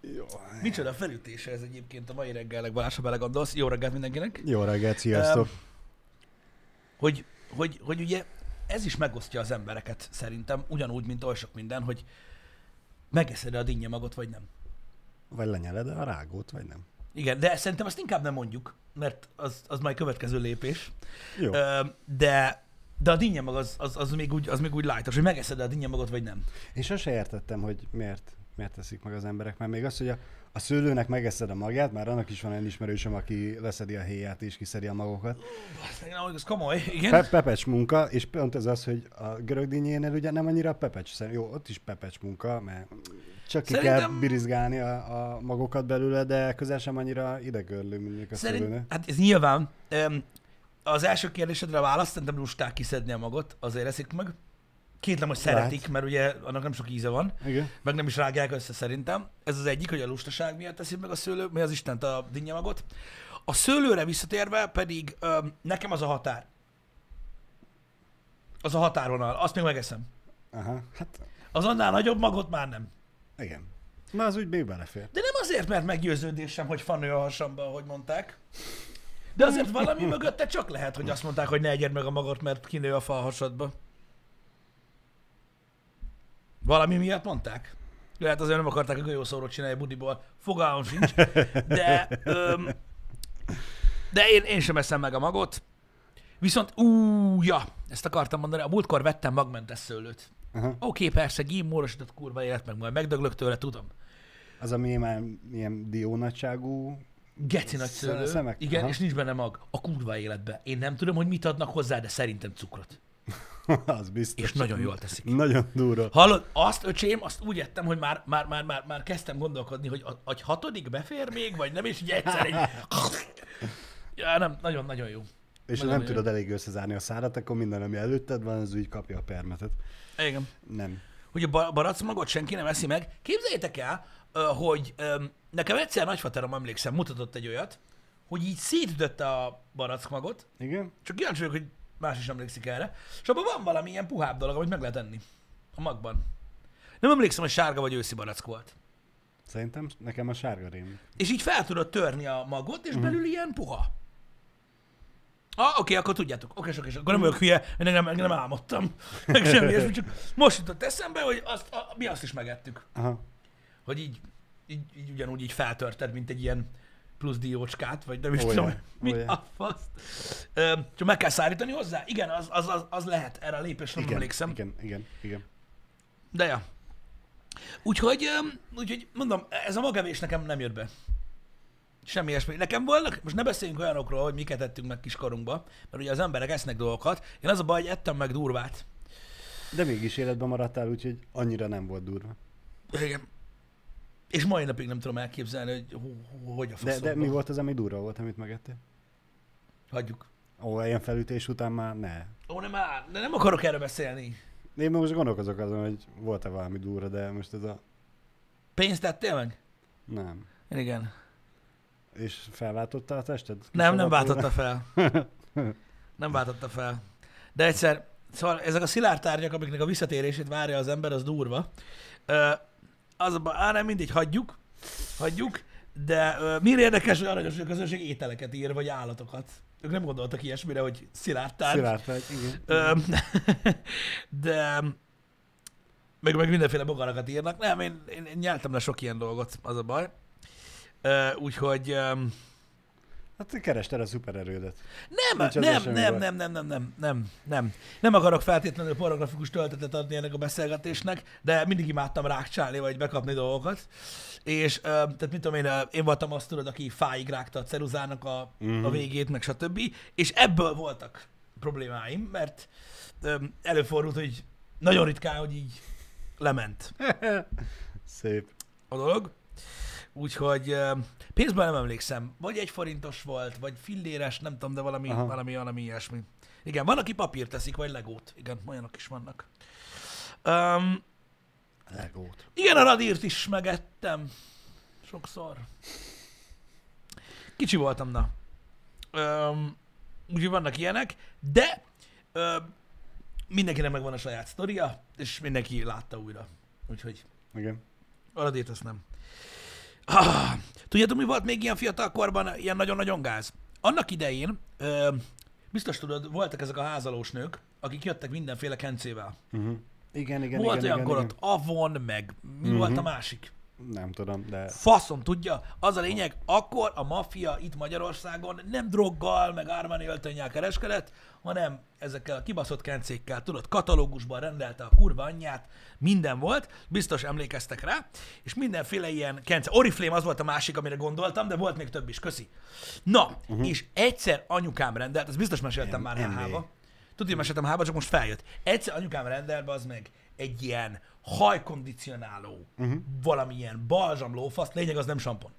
Jó. Micsoda felütése ez egyébként a mai reggelnek, Balázs, ha belegondolsz. Jó reggelt mindenkinek. Jó reggelt, sziasztok. Öm, hogy, hogy, hogy ugye ez is megosztja az embereket szerintem, ugyanúgy, mint oly sok minden, hogy megeszed a dinnye magot, vagy nem. Vagy lenyeled a rágót, vagy nem. Igen, de szerintem azt inkább nem mondjuk, mert az, az majd következő lépés. Jó. De, de a dinnye mag az, az, az, még úgy, az még úgy lájtos, hogy megeszed a dinnye magot, vagy nem. Én sose értettem, hogy miért, miért teszik meg az emberek, mert még az, hogy a, a szőlőnek megeszed a magját, már annak is van olyan ismerősöm, aki leszedi a héját és kiszedi a magokat. Mondom, Ez komoly, igen. Pe- pepecs munka, és pont ez az, hogy a görög dinnyénél ugye nem annyira pepecs, jó, ott is pepecs munka, mert csak ki Szerintem- kell birizgálni a, a magokat belőle, de közel sem annyira idegörlő, mint a szőlőnél. Szerint, hát ez nyilván. Öm, az első kérdésedre választ, szerintem lusták kiszedni a magot, azért eszik meg. Kétlem, hogy szeretik, Lehet. mert ugye annak nem sok íze van, Igen. meg nem is rágják össze szerintem. Ez az egyik, hogy a lustaság miatt teszik meg a szőlő, mi az Istent a dinnyemagot. A szőlőre visszatérve pedig öm, nekem az a határ. Az a határvonal, azt még megeszem. Aha, hát Az annál nagyobb magot már nem. igen. Na az úgy még belefér. De nem azért, mert meggyőződésem, hogy fanő a hasamba, ahogy mondták. De azért valami mögötte csak lehet, hogy azt mondták, hogy ne egyed meg a magad, mert kinő a fa a hasadba. Valami miatt mondták. Lehet azért nem akarták a golyószórót csinálni budiból. Fogalmam sincs. De, öm, de én, én sem eszem meg a magot. Viszont, ú, ja, ezt akartam mondani, a múltkor vettem magmentes szőlőt. Aha. Oké, persze, gímórosított kurva élet, meg majd megdöglök tőle, tudom. Az, ami már ilyen diónagyságú, Geci nagy szőlő. szemek? Igen, Aha. és nincs benne mag. A kurva életbe. Én nem tudom, hogy mit adnak hozzá, de szerintem cukrot. az biztos. És nagyon jól teszik. Nagyon durva. Hallod, azt, öcsém, azt úgy ettem, hogy már, már, már, már, már kezdtem gondolkodni, hogy a, a hatodik befér még, vagy nem, és így egyszer egy... Ja, nem, nagyon-nagyon jó. És Nagyon nem jó. tudod elég összezárni a szárat, akkor minden, ami előtted van, az úgy kapja a permetet. Igen. Nem. Hogy a ba- baracmagot senki nem eszi meg. Képzeljétek el, hogy nekem egyszer nagyfaterom, emlékszem, mutatott egy olyat, hogy így szétütötte a barackmagot, Igen? Csak kíváncsi vagyok, hogy más is emlékszik erre. És abban van valami ilyen puhább dolog, amit meg lehet enni. A magban. Nem emlékszem, hogy sárga vagy őszi barack volt. Szerintem nekem a sárga rém. És így fel tudod törni a magot, és belül ilyen puha. Ah, oké, akkor tudjátok. Oké, oké, akkor nem vagyok hülye, én nem, nem álmodtam. Meg semmi ilyesmi, csak most jutott eszembe, hogy azt, a, mi azt is megettük. Aha. Hogy így, így, így ugyanúgy így feltörted, mint egy ilyen plusz diócskát, vagy nem is Ó, tudom, mi a fasz. Ö, Csak meg kell szállítani hozzá? Igen, az, az, az, az lehet, erre a lépésre nem emlékszem. igen, igen, igen. De ja. Úgyhogy, úgyhogy mondom, ez a magevés nekem nem jött be. Semmi ilyesmi. Nekem vannak, most ne beszéljünk olyanokról, hogy miket ettünk meg kiskorunkba, mert ugye az emberek esznek dolgokat. Én az a baj, hogy ettem meg durvát. De mégis életben maradtál, úgyhogy annyira nem volt durva. Igen. És mai napig nem tudom elképzelni, hogy ho- ho- hogy a De, faszomba. de mi volt az, ami durva volt, amit megettél? Hagyjuk. Ó, ilyen felütés után már ne. Ó, nem áll, de nem akarok erről beszélni. Én most gondolkozok azon, hogy volt-e valami durva, de most ez a... Pénzt tettél meg? Nem. Igen. És felváltotta a tested? Nem, nem Kiszabadulva? váltotta fel. Nem váltotta fel. De egyszer, szóval ezek a szilárd tárgyak, amiknek a visszatérését várja az ember, az durva. Ö, az a baj, á, nem mindegy, hagyjuk, hagyjuk, de ö, miért érdekes, hogy aranyos, hogy a közönség ételeket ír, vagy állatokat. Ők nem gondoltak ilyesmire, hogy szilárd tárgy. Szilárd igen. Ö, de meg, meg mindenféle bogarakat írnak. Nem, én, én, én nyeltem le sok ilyen dolgot, az a baj. Ö, úgyhogy öm, Hát te kerested a szupererődet. nem, nem, nem, baj. nem, nem, nem, nem, nem, nem. Nem akarok feltétlenül pornografikus töltetet adni ennek a beszélgetésnek, de mindig imádtam rákcsálni, vagy bekapni dolgokat. És tehát mit tudom én, én voltam azt tudod, aki fáig rágta a ceruzának a, Mhm. a végét, meg stb. És ebből voltak problémáim, mert előfordult, hogy nagyon ritkán, hogy így lement Szép. a dolog. Úgyhogy pénzben nem emlékszem. Vagy egy forintos volt, vagy filléres, nem tudom, de valami, Aha. valami, valami ilyesmi. Igen, van, aki papírt teszik, vagy legót. Igen, olyanok is vannak. Um, Legót. igen, a radírt is megettem. Sokszor. Kicsi voltam, na. Um, úgyhogy vannak ilyenek, de um, mindenkinek megvan a saját sztoria, és mindenki látta újra. Úgyhogy Igen. a radírt azt nem. Ah, tudjátok, mi volt még ilyen fiatal korban, ilyen nagyon-nagyon gáz? Annak idején, ö, biztos tudod, voltak ezek a házalós nők, akik jöttek mindenféle kencével. Uh-huh. Igen, igen, volt igen, olyankor igen, ott Avon, meg mi volt a másik? Nem tudom, de Faszom tudja, az a lényeg, akkor a maffia itt Magyarországon nem droggal, meg Armani öltönnyel kereskedett, hanem ezekkel a kibaszott kencékkel, tudod, katalógusban rendelte a kurva anyját, minden volt, biztos emlékeztek rá, és mindenféle ilyen kence. Oriflame az volt a másik, amire gondoltam, de volt még több is, köszi. Na, uh-huh. és egyszer anyukám rendelt, ezt biztos meséltem M- már MV. hába. Tudod, hogy meséltem hába, csak most feljött. Egyszer anyukám rendelt, az meg egy ilyen hajkondicionáló, uh-huh. valamilyen balzsam lófasz, lényeg az nem sampon.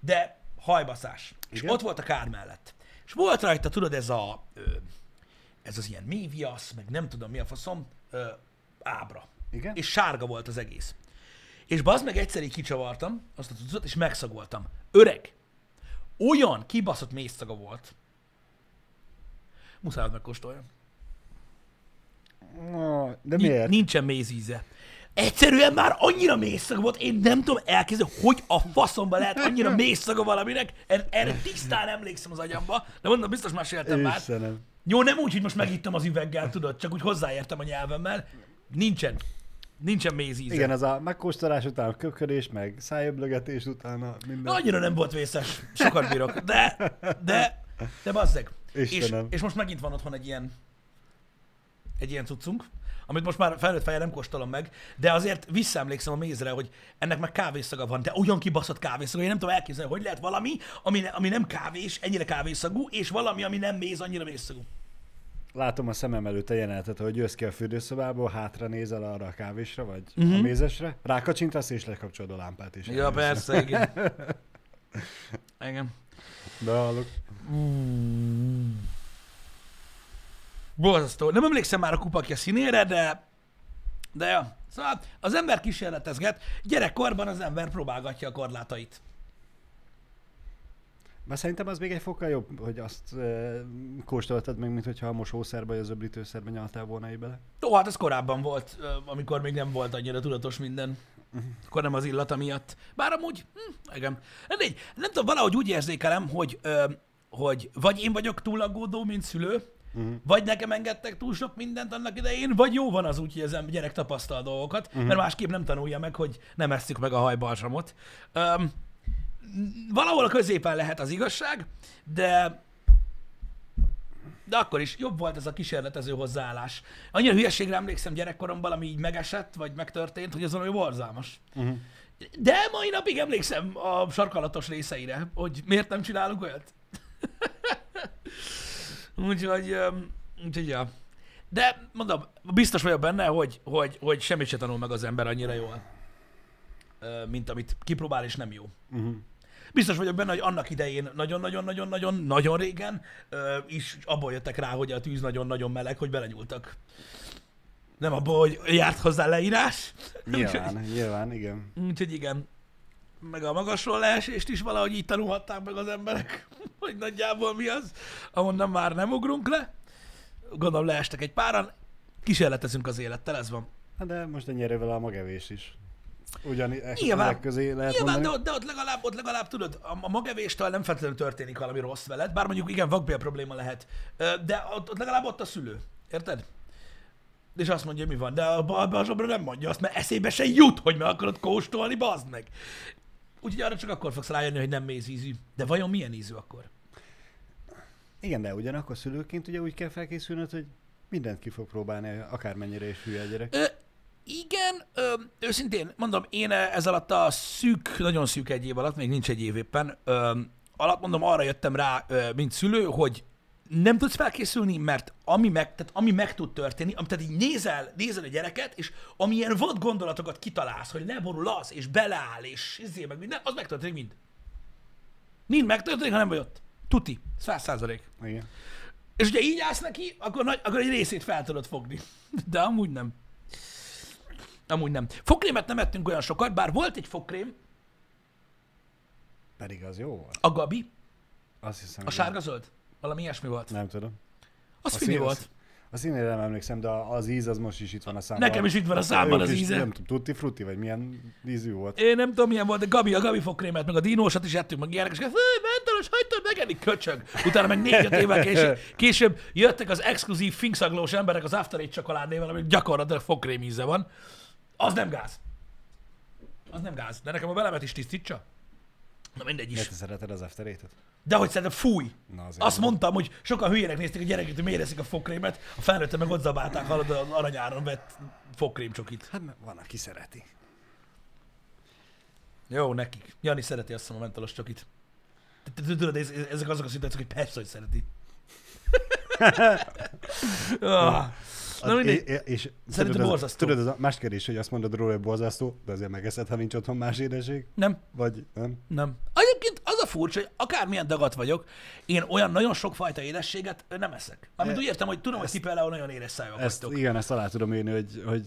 De hajbaszás. És Igen? ott volt a kár mellett. És volt rajta, tudod, ez a, ez az ilyen méviasz, meg nem tudom mi a faszom, ábra. Igen? És sárga volt az egész. És bazd meg egyszer így kicsavartam, azt a tudatot, és megszagoltam. Öreg, olyan kibaszott mézszaga volt. Muszáj, megkóstoljam. No, de miért? Nincsen méz íze. Egyszerűen már annyira mély szaga volt, én nem tudom elképzelni, hogy a faszomba lehet annyira mély szaga valaminek. Erre, erre tisztán emlékszem az agyamba, de mondom, biztos meséltem már. Istenem. Jó, nem úgy, hogy most megittem az üveggel, tudod, csak úgy hozzáértem a nyelvemmel. Nincsen. Nincsen méz íze. Igen, az a megkóstolás után a köpködés, meg szájöblögetés utána minden. Annyira nem volt vészes, sokat bírok. De, de, de bazzeg. És, Istenem. és most megint van otthon egy ilyen, egy ilyen cuccunk, amit most már felnőtt fejjel nem kóstolom meg, de azért visszaemlékszem a mézre, hogy ennek meg kávészaga van, de olyan kibaszott kávészaga, hogy én nem tudom elképzelni, hogy lehet valami, ami, ne- ami nem kávés, ennyire kávészagú, és valami, ami nem méz, annyira mézszagú. Látom a szemem előtt a jelenetet, hogy jössz ki a fürdőszobából, hátra nézel arra a kávésra, vagy Mhm. uh-huh. a mézesre, rákacsintasz és lekapcsolod a lámpát is. Ja, persze, igen. Igen. De hallok. Borzasztó. Nem emlékszem már a kupakja színére, de de ja. Szóval az ember kísérletezget, gyerekkorban az ember próbálgatja a korlátait. Mert szerintem az még egy fokkal jobb, hogy azt e, kóstoltad meg, mint hogyha a mosószerbe vagy az öblítőszerbe nyaltál volna bele. Ó, hát ez korábban volt, amikor még nem volt annyira tudatos minden. Akkor nem az illata miatt. Bár amúgy, hm, igen. Mindegy, nem tudom, valahogy úgy érzékelem, hogy, ö, hogy vagy én vagyok túl aggódó, mint szülő, uh-huh. vagy nekem engedtek túl sok mindent annak idején, vagy jó van az úgy, hogy ember gyerek tapasztal dolgokat, uh-huh. mert másképp nem tanulja meg, hogy nem esszük meg a hajbalsamot. Öm, valahol a középen lehet az igazság, de de akkor is jobb volt ez a kísérletező hozzáállás. Annyira hülyeségre emlékszem gyerekkoromban, ami így megesett, vagy megtörtént, hogy az valami borzalmas. Uh-huh. De mai napig emlékszem a sarkalatos részeire, hogy miért nem csinálunk olyat. úgyhogy, úgyhogy, ja. De mondom, biztos vagyok benne, hogy, hogy, hogy semmit se tanul meg az ember annyira jól, mint amit kipróbál, és nem jó. Uh-huh. Biztos vagyok benne, hogy annak idején nagyon-nagyon-nagyon-nagyon-nagyon régen is abból jöttek rá, hogy a tűz nagyon-nagyon meleg, hogy belenyúltak. Nem abból, hogy járt hozzá leírás. Nyilván, nyilván, igen. Úgyhogy igen. Meg a magasról leesést is valahogy így tanulhatták meg az emberek, hogy nagyjából mi az, ahonnan már nem ugrunk le. Gondolom leestek egy páran. Kísérletezünk az élettel, ez van. Hát de most ennyire vele a magevés is. Ugyan e- Nyilván. közé lehet Nyilván, de mondani. ott, de ott legalább, ott legalább tudod, a, a magevéstől nem feltétlenül történik valami rossz veled, bár mondjuk igen, vakbél probléma lehet, de ott, ott legalább ott a szülő. Érted? És azt mondja, mi van, de a balbalzsobra nem mondja azt, mert eszébe se jut, hogy meg akarod kóstolni, bazd meg. Úgyhogy arra csak akkor fogsz rájönni, hogy nem méz ízű. De vajon milyen ízű akkor? Igen, de ugyanakkor szülőként ugye úgy kell felkészülnöd, hogy mindent ki fog próbálni, akármennyire is hülye a gyerek. Ö, igen, ö, őszintén mondom, én ez alatt a szűk, nagyon szűk egy év alatt, még nincs egy év éppen, ö, alatt mondom, arra jöttem rá, ö, mint szülő, hogy nem tudsz felkészülni, mert ami meg, tehát ami meg tud történni, ami, tehát így nézel, nézel a gyereket, és amilyen vad gondolatokat kitalálsz, hogy leborul az, és beleáll, és izé, meg minden, az megtörténik mind. Mind megtörténik, ha nem vagy ott. Tuti. Száz százalék. Igen. És ugye így állsz neki, akkor, nagy, akkor egy részét fel tudod fogni. De amúgy nem. Amúgy nem. Fogkrémet nem ettünk olyan sokat, bár volt egy fogkrém, Pedig az jó volt. a Gabi, Azt hiszem. a igen. Valami ilyesmi volt. Nem tudom. Az A fini szín- volt. Azt én nem emlékszem, de az íz az most is itt van a számban. Nekem is itt van a számban az íze. Nem tudom, tutti frutti, vagy milyen ízű volt. Én nem tudom, milyen volt, de Gabi, a Gabi fogkrémet, meg a dinósat is ettünk, meg ilyenek, és mentálos, hagytad megenni, köcsög. Utána meg négy-öt évvel később, később jöttek az exkluzív finkszaglós emberek az After Eight csokoládnéval, ami gyakorlatilag fogkrém íze van. Az nem gáz. Az nem gáz, de nekem a velemet is tisztítsa. Na mindegy Miért is. te szereted az after Eight-et? De hogy szerintem fúj. Na azért Azt nem. mondtam, hogy sokan hülyének nézték a gyereket, hogy miért eszik a fogkrémet, a felnőttek meg ott zabálták hallod az aranyáron vett fogkrém csokit. Hát mert van, aki szereti. Jó, nekik. Jani szereti azt a mentolos csokit. Tudod, ez- ezek azok a szituációk, hogy persze, hogy szereti. Na mindegy. és, és Szerintem borzasztó. Tudod, az a más kérdés, hogy azt mondod róla, hogy borzasztó, de azért megeszed, ha nincs otthon más édesség? Nem, Vagy nem? nem. Egyébként az a furcsa, hogy akármilyen dagat vagyok, én olyan nagyon sokfajta édességet nem eszek. Amit E- úgy értem, hogy tudom, hogy ti például nagyon édes szájúak Ezt, vagytok. igen, ezt alá tudom írni, hogy, hogy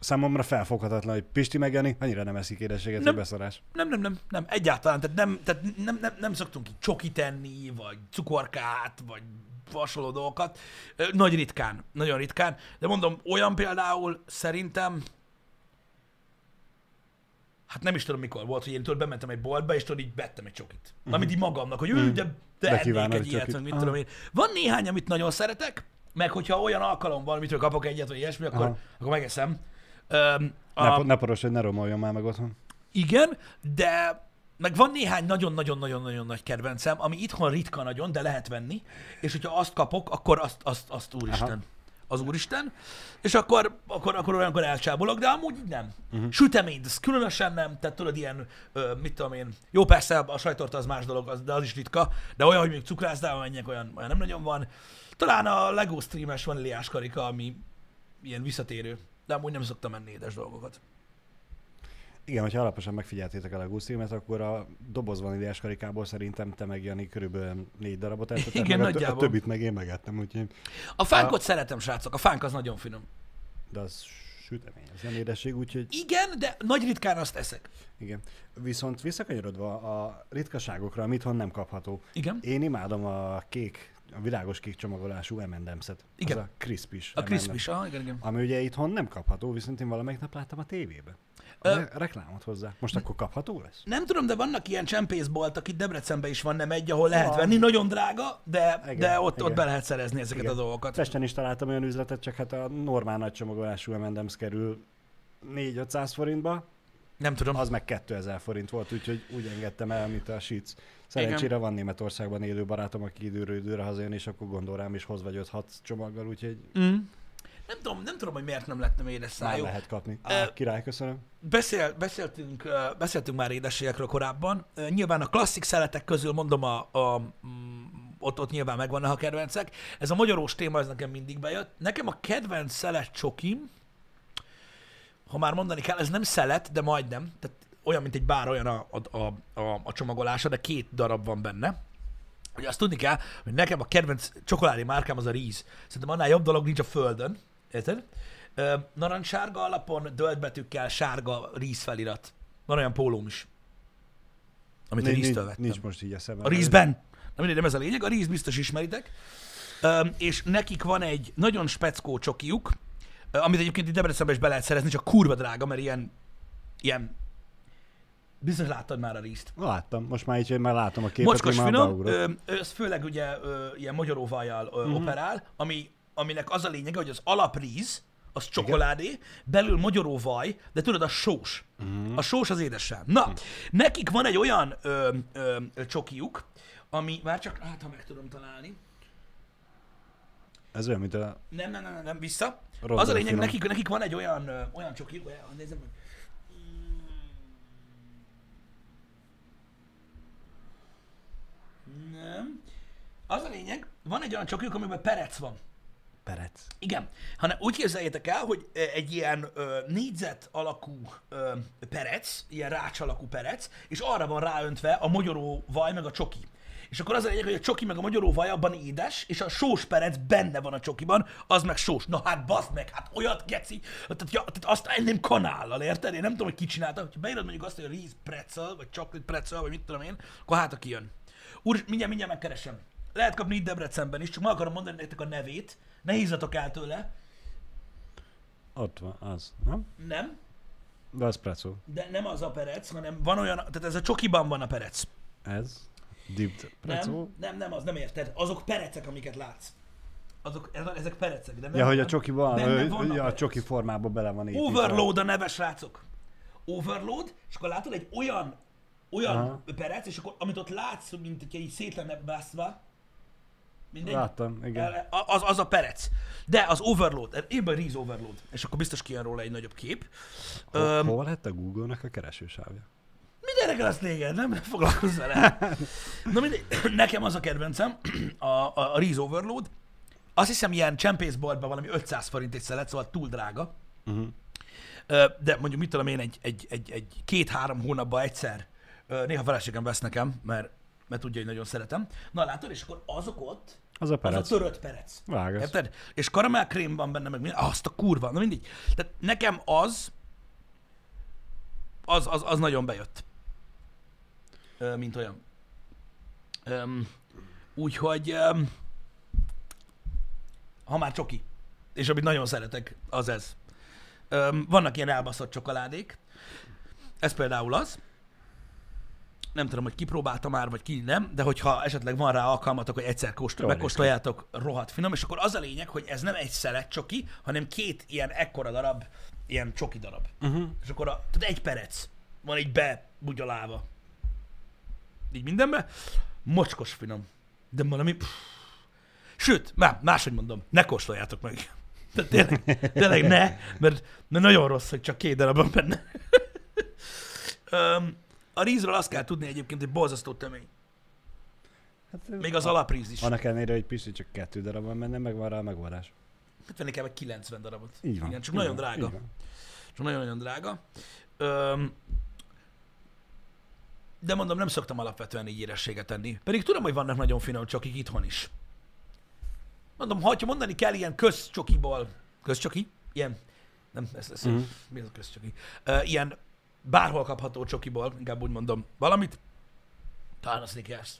számomra felfoghatatlan, hogy Pisti meg Jani annyira nem eszik édességet, Nem. beszarás. Nem, nem, nem, nem, egyáltalán. Tehát nem, tehát nem, nem, nem szoktunk így csokit enni, vagy cukorkát, vagy hasonló dolgokat. Nagy ritkán, nagyon ritkán. De mondom, olyan például szerintem, hát nem is tudom mikor volt, hogy én tudod, bementem egy boltba, és tudod, így vettem egy csokit. Uh-huh. Amit így magamnak, hogy ő, de, de ennék egy ilyet, vagy mit Aha. tudom én. Van néhány, amit nagyon szeretek, meg hogyha olyan alkalom van, amitől kapok egyet, vagy ilyesmi, akkor, Aha. akkor megeszem. Ne, a- ne porosodj, ne romoljon már meg otthon. igen, de meg van néhány nagyon-nagyon-nagyon-nagyon nagy kedvencem, ami itthon ritka nagyon, de lehet venni, és hogyha azt kapok, akkor azt, azt, azt úristen. Aha. Az úristen, és akkor, akkor, akkor olyankor elcsábolok, de amúgy nem. Uh-huh. Sütemény, ez különösen nem, tehát tudod, ilyen, ö, mit tudom én, jó persze a sajtorta az más dolog, az, de az is ritka, de olyan, hogy még cukrászdával menjek, olyan, olyan nem nagyon van. Talán a Lego streames vaníliás karika, ami ilyen visszatérő, de amúgy nem szoktam menni édes dolgokat. Igen, hogyha alaposan megfigyeltétek el a Guszilmet, akkor a doboz vaníliás karikából szerintem te meg Jani körülbelül négy darabot ettetek, Igen, meg a, t- a nagyjából. többit meg én megettem, úgyhogy... A fánkot szeretem, srácok, a fánk az nagyon finom. De az sütemény, az nem édesség, úgyhogy Igen, de nagy ritkán azt eszek. igen. Viszont visszakanyarodva a ritkaságokra, amit itthon nem kapható. Igen. Én imádom a kék, a világos kék csomagolású M&M's-et. Igen. Az a crispis. A crispy ah, igen, igen. Ami ugye itthon nem kapható, viszont én valamelyik nap láttam a tévébe. A Ö- re- reklámot hozzá. Most akkor kapható lesz? Nem tudom, de vannak ilyen csempészboltok, itt Debrecenben is van, nem egy, ahol lehet Van. venni, nagyon drága, de, Igen, de ott, ott igen. be lehet szerezni ezeket Igen. a dolgokat. Pesten is találtam olyan üzletet, csak hát a normál nagy csomagolású M&M's kerül 4-500 forintba, Nem tudom. az meg 2000 forint volt, úgyhogy úgy engedtem el, mint a Sic. Szerencsére van Németországban élő barátom, aki időről időre hazajön, és akkor gondol rám, és hoz vagy 5-6 csomaggal, úgyhogy Mm. Nem tudom, nem tudom, hogy miért nem lettem édes már szájú. lehet kapni. Á, király, köszönöm. Beszél, beszéltünk, ö, beszéltünk már édességekről korábban. Ö, Nyilván a klasszik szeletek közül mondom, a, a, mm, ott, ott nyilván megvannak a kedvencek. Ez a magyarós téma, ez nekem mindig bejött. Nekem a kedvenc szelet csokim, ha már mondani kell, ez nem szelet, de majdnem. Tehát olyan, mint egy bár, olyan a, a, a, a, a csomagolása, de két darab van benne. Ugye azt tudni kell, hogy nekem a kedvenc csokoládé márkám az a ríz. Szerintem annál jobb dolog nincs a földön. Érted? Narancssárga alapon, dölt betűkkel, sárga ríz felirat. Van olyan pólóm is. Amit a Nincs- ríztől nincs, vettem. nincs most így eszembe. A rízben. Nem mindegy, nem ez a lényeg, a ríz biztos ismeritek. Öm, és nekik van egy nagyon speckó csokiuk, amit egyébként itt Debrecenben is be lehet szerezni, csak kurva drága, mert ilyen, ilyen biztos láttad már a rízt. Láttam, most már így, már látom a képet, Mocskos finom, ö, ez főleg ugye ö, ilyen magyaróvajjal Mhm. uh-huh. operál, ami, aminek az a lényege, hogy az alapríz, az csokoládé, belül magyaróvaj, de tudod, a sós. Uh-huh. A sós az édesen. Na, uh-huh. nekik van egy olyan ö, ö, csokiuk, ami, már csak, hát ha meg tudom találni, Ez olyan, mint a nem, nem, nem, nem, vissza. Rondon az a lényeg, nekik, nekik van egy olyan, ö, olyan csokiuk, olyan, nézzem meg. Nem. Az a lényeg, van egy olyan csokiuk, amiben perec van. perec. Igen, hanem úgy képzeljétek el, hogy egy ilyen ö, négyzet alakú ö, perec, ilyen rács alakú perec, és arra van ráöntve a magyaró vaj meg a csoki. És akkor az a lényeg, hogy a csoki meg a magyaró vaj abban édes, és a sós perec benne van a csokiban, az meg sós. Na hát bazd meg, hát olyat geci. Tehát, ja, tehát azt enném kanállal, érted? Én nem tudom, hogy ki csinálta. Ha beírod mondjuk azt, hogy a ríz pretzel, vagy chocolate pretzel, vagy mit tudom én, akkor hát aki jön. Úr, mindjárt, mindjárt megkeresem. lehet kapni itt Debrecenben is, csak meg akarom mondani nektek a nevét. Ne hízatok el tőle. Ott van, az. Nem? Nem, De az preco. de nem az a perec, hanem van olyan, tehát ez a csokiban van a perec. Ez. Preco. Nem, nem, nem, az nem érted. Azok perecek, amiket látsz. Azok, ezek perecek, de nem. Ja, hogy a csokiban, benne ö, vannak ja, a csoki formában bele van építve. Overload a neve, srácok. Overload, és akkor látod egy olyan, olyan Aha. perec, és akkor amit ott látsz, mint hogyha így szét lenne bászva, mindegy, Láttam, igen. Az, az a perec. De az overload, vagy Reese overload, és akkor biztos kijön róla egy nagyobb kép. Hol, Öm, hol lett a Google-nak a keresősávja? Mindenek az téged, nem foglalkozz vele. Na mindegy, nekem az a kedvencem, a, a, a Reese Overload. Azt hiszem ilyen csempészboltban valami 500 forint egy szelet, szóval túl drága. Uh-huh. De mondjuk mit tudom én, egy, egy, egy, egy két-három hónapban egyszer, néha feleségem vesz nekem, mert, mert tudja, hogy nagyon szeretem. Na látod, és akkor azok ott, Az a az perec. a törött perec. Vágasz. Érted? És karamellkrém van benne, meg minden. Azt a kurva, na mindig. Tehát nekem az, az, az, az nagyon bejött. Mint olyan. Úgyhogy, ha már csoki, és amit nagyon szeretek, az ez. Vannak ilyen elbaszott csokoládék. Ez például az. Nem tudom, hogy kipróbálta már, vagy ki nem, de hogyha esetleg van rá alkalmatok, hogy egyszer kóstol, megkóstoljátok, rohadt finom, és akkor az a lényeg, hogy ez nem egy szelet csoki, hanem két ilyen ekkora darab, ilyen csoki darab. Uh-huh. És akkor a, tehát egy perec van így bebugyolálva. Így mindenbe. Mocskos finom. De valami... Pff. Sőt, már máshogy mondom, ne kóstoljátok meg. Tehát tényleg, tényleg ne, mert, nagyon rossz, hogy csak két darab van benne. A rízről azt kell tudni egyébként, hogy borzasztó tömény. Hát, Még az alapríz is. Annak ellenére, hogy pici csak kettő darab van benne, meg van rá a megoldás. Hát venni kell meg 90 darabot. Így van. Igen, csak így nagyon van, drága. van. Csak nagyon-nagyon drága. Öm, de mondom, nem szoktam alapvetően így érességet tenni. Pedig tudom, hogy vannak nagyon finom csokik itthon is. Mondom, ha mondani kell ilyen közcsokiból, közcsoki? Ilyen, nem, ez, ez, uh-huh. mi az a közcsoki? Uh, ilyen bárhol kapható csokiból, inkább úgy mondom, valamit, talán a Snickers.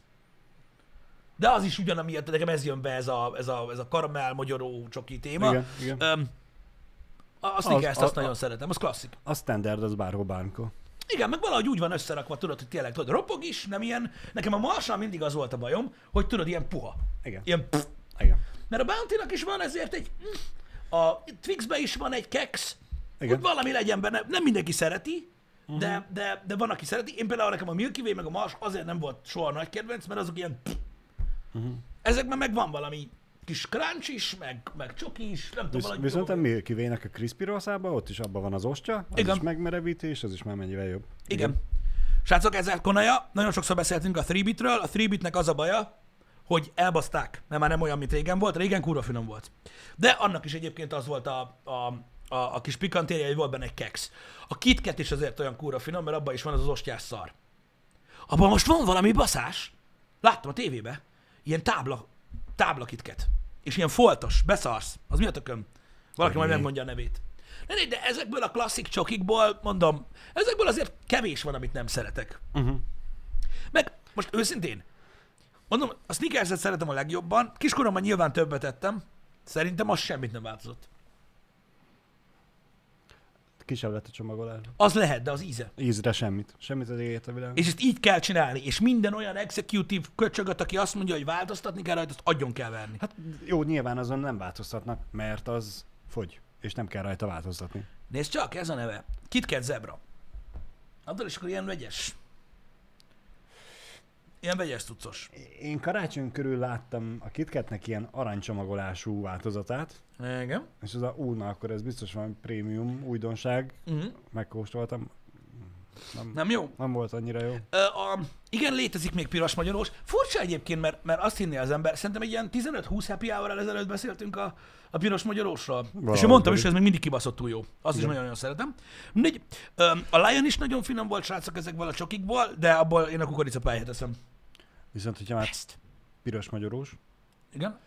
De az is ugyanamiatt, nekem ez jön be, ez a, ez a, ez a karamell, magyaró csoki téma. Igen, igen. A, a Snickers-t Az- azt a- nagyon a- szeretem, az klasszik. A standard az bárhol bármikor. Igen, meg valahogy úgy van összerakva, tudod, hogy tényleg tudod, ropog is, nem ilyen. Nekem a Marshall mindig az volt a bajom, hogy tudod, ilyen puha. Igen. Ilyen pff. Igen. Mert a bounty is van ezért egy... mm, A Twixbe is van egy keks, Igen. hogy valami legyen benne. Nem mindenki szereti, de, de, de van, aki szereti. Én például nekem a Milky Way meg a Mars azért nem volt soha nagy kedvenc, mert azok ilyen... pff. Ezekben meg van valami kis crunch is, meg, meg csoki is, nem tudom, Visz, valahogy viszont a jó. Milky Way-nek a crispy rosszában, ott is abban van az ostya, az Igen. is megmerevítés, az is már mennyivel jobb. Igen. Srácok, ezzel konaja, nagyon sokszor beszéltünk a 3-bitről, a 3-bitnek az a baja, hogy elbaszták, mert már nem olyan, mint régen volt, régen kurva finom volt. De annak is egyébként az volt a, a, a, a kis pikantérja, hogy volt benne egy keks. A KitKat is azért olyan kurva finom, mert abban is van az, az ostyás szar. Abban most van valami baszás. Láttam a tévébe. Ilyen tábla, tábla KitKat. És ilyen foltos, beszarsz. Az mi a tököm? Valaki majd megmondja a nevét. Ne, ne, de ezekből a klasszik csokikból, mondom, ezekből azért kevés van, amit nem szeretek. Uh-huh. Meg most őszintén, mondom, a sneakers szeretem a legjobban, kiskoromban nyilván többet ettem, szerintem az semmit nem változott. Kisebb lett a csomagolás. Az lehet, de az íze. Ízre semmit. Semmit az égét a világ. És ezt így kell csinálni, és minden olyan executive köcsögöt, aki azt mondja, hogy változtatni kell rajta, azt agyon kell verni. Hát jó, nyilván azon nem változtatnak, mert az fogy, és nem kell rajta változtatni. Nézd csak, ez a neve. KitKat Zebra. Attól is akkor ilyen vegyes. Ilyen vegyes tucos. Én karácsony körül láttam a KitKatnek ilyen aranycsomagolású változatát, Igen. és az a ú, na akkor ez biztos van prémium újdonság, Uh-huh. megkóstoltam. Nem, Nem jó? nem volt annyira jó. Ö, a, igen, létezik még piros magyarós. Furcsa egyébként, mert, mert azt hinné az ember, szerintem egy ilyen 15-20 happy hour ezelőtt beszéltünk a, a piros magyarósról. és én mondtam is, hogy ez még mindig kibaszottul jó. Azt is Igen. nagyon-nagyon szeretem. Mindegy, a Lion is nagyon finom volt, srácok, ezekből a csokikból, de abból én a kukoricapályát teszem. Viszont, hogyha már Ezt. piros magyarós, Igen?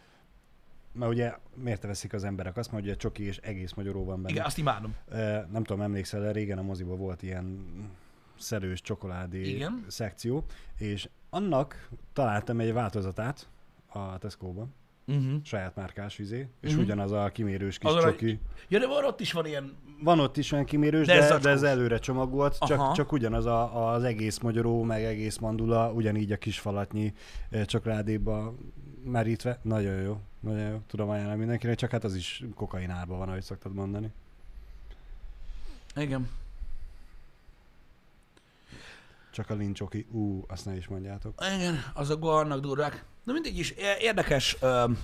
mert ugye miért veszik az emberek azt, mert ugye csoki és egész magyaró van benne. Igen, azt imádom. Nem tudom, emlékszel, de régen a moziban volt ilyen szerős csokoládé Igen. szekció, és annak találtam egy változatát, a Tesco-ban. Uh-huh. Saját márkás izé, és Mhm. ugyanaz a kimérős kis Azon, csoki. Ja, de van ott is van ilyen... Van ott is olyan kimérős, De de, ez de, ez előre csomagolt, Aha. csak, csak ugyanaz a, az egész magyaró, meg egész mandula, ugyanígy a kis falatnyi csokoládéba merítve. Nagyon jó, nagyon jó. Tudom ajánlani mindenkinek, csak hát az is kokain árban van, ahogy szoktad mondani. Igen. Csak a lincsoki, ú, azt ne is mondjátok. Igen, azok vannak durvák. De mindegy is, érdekes, öm,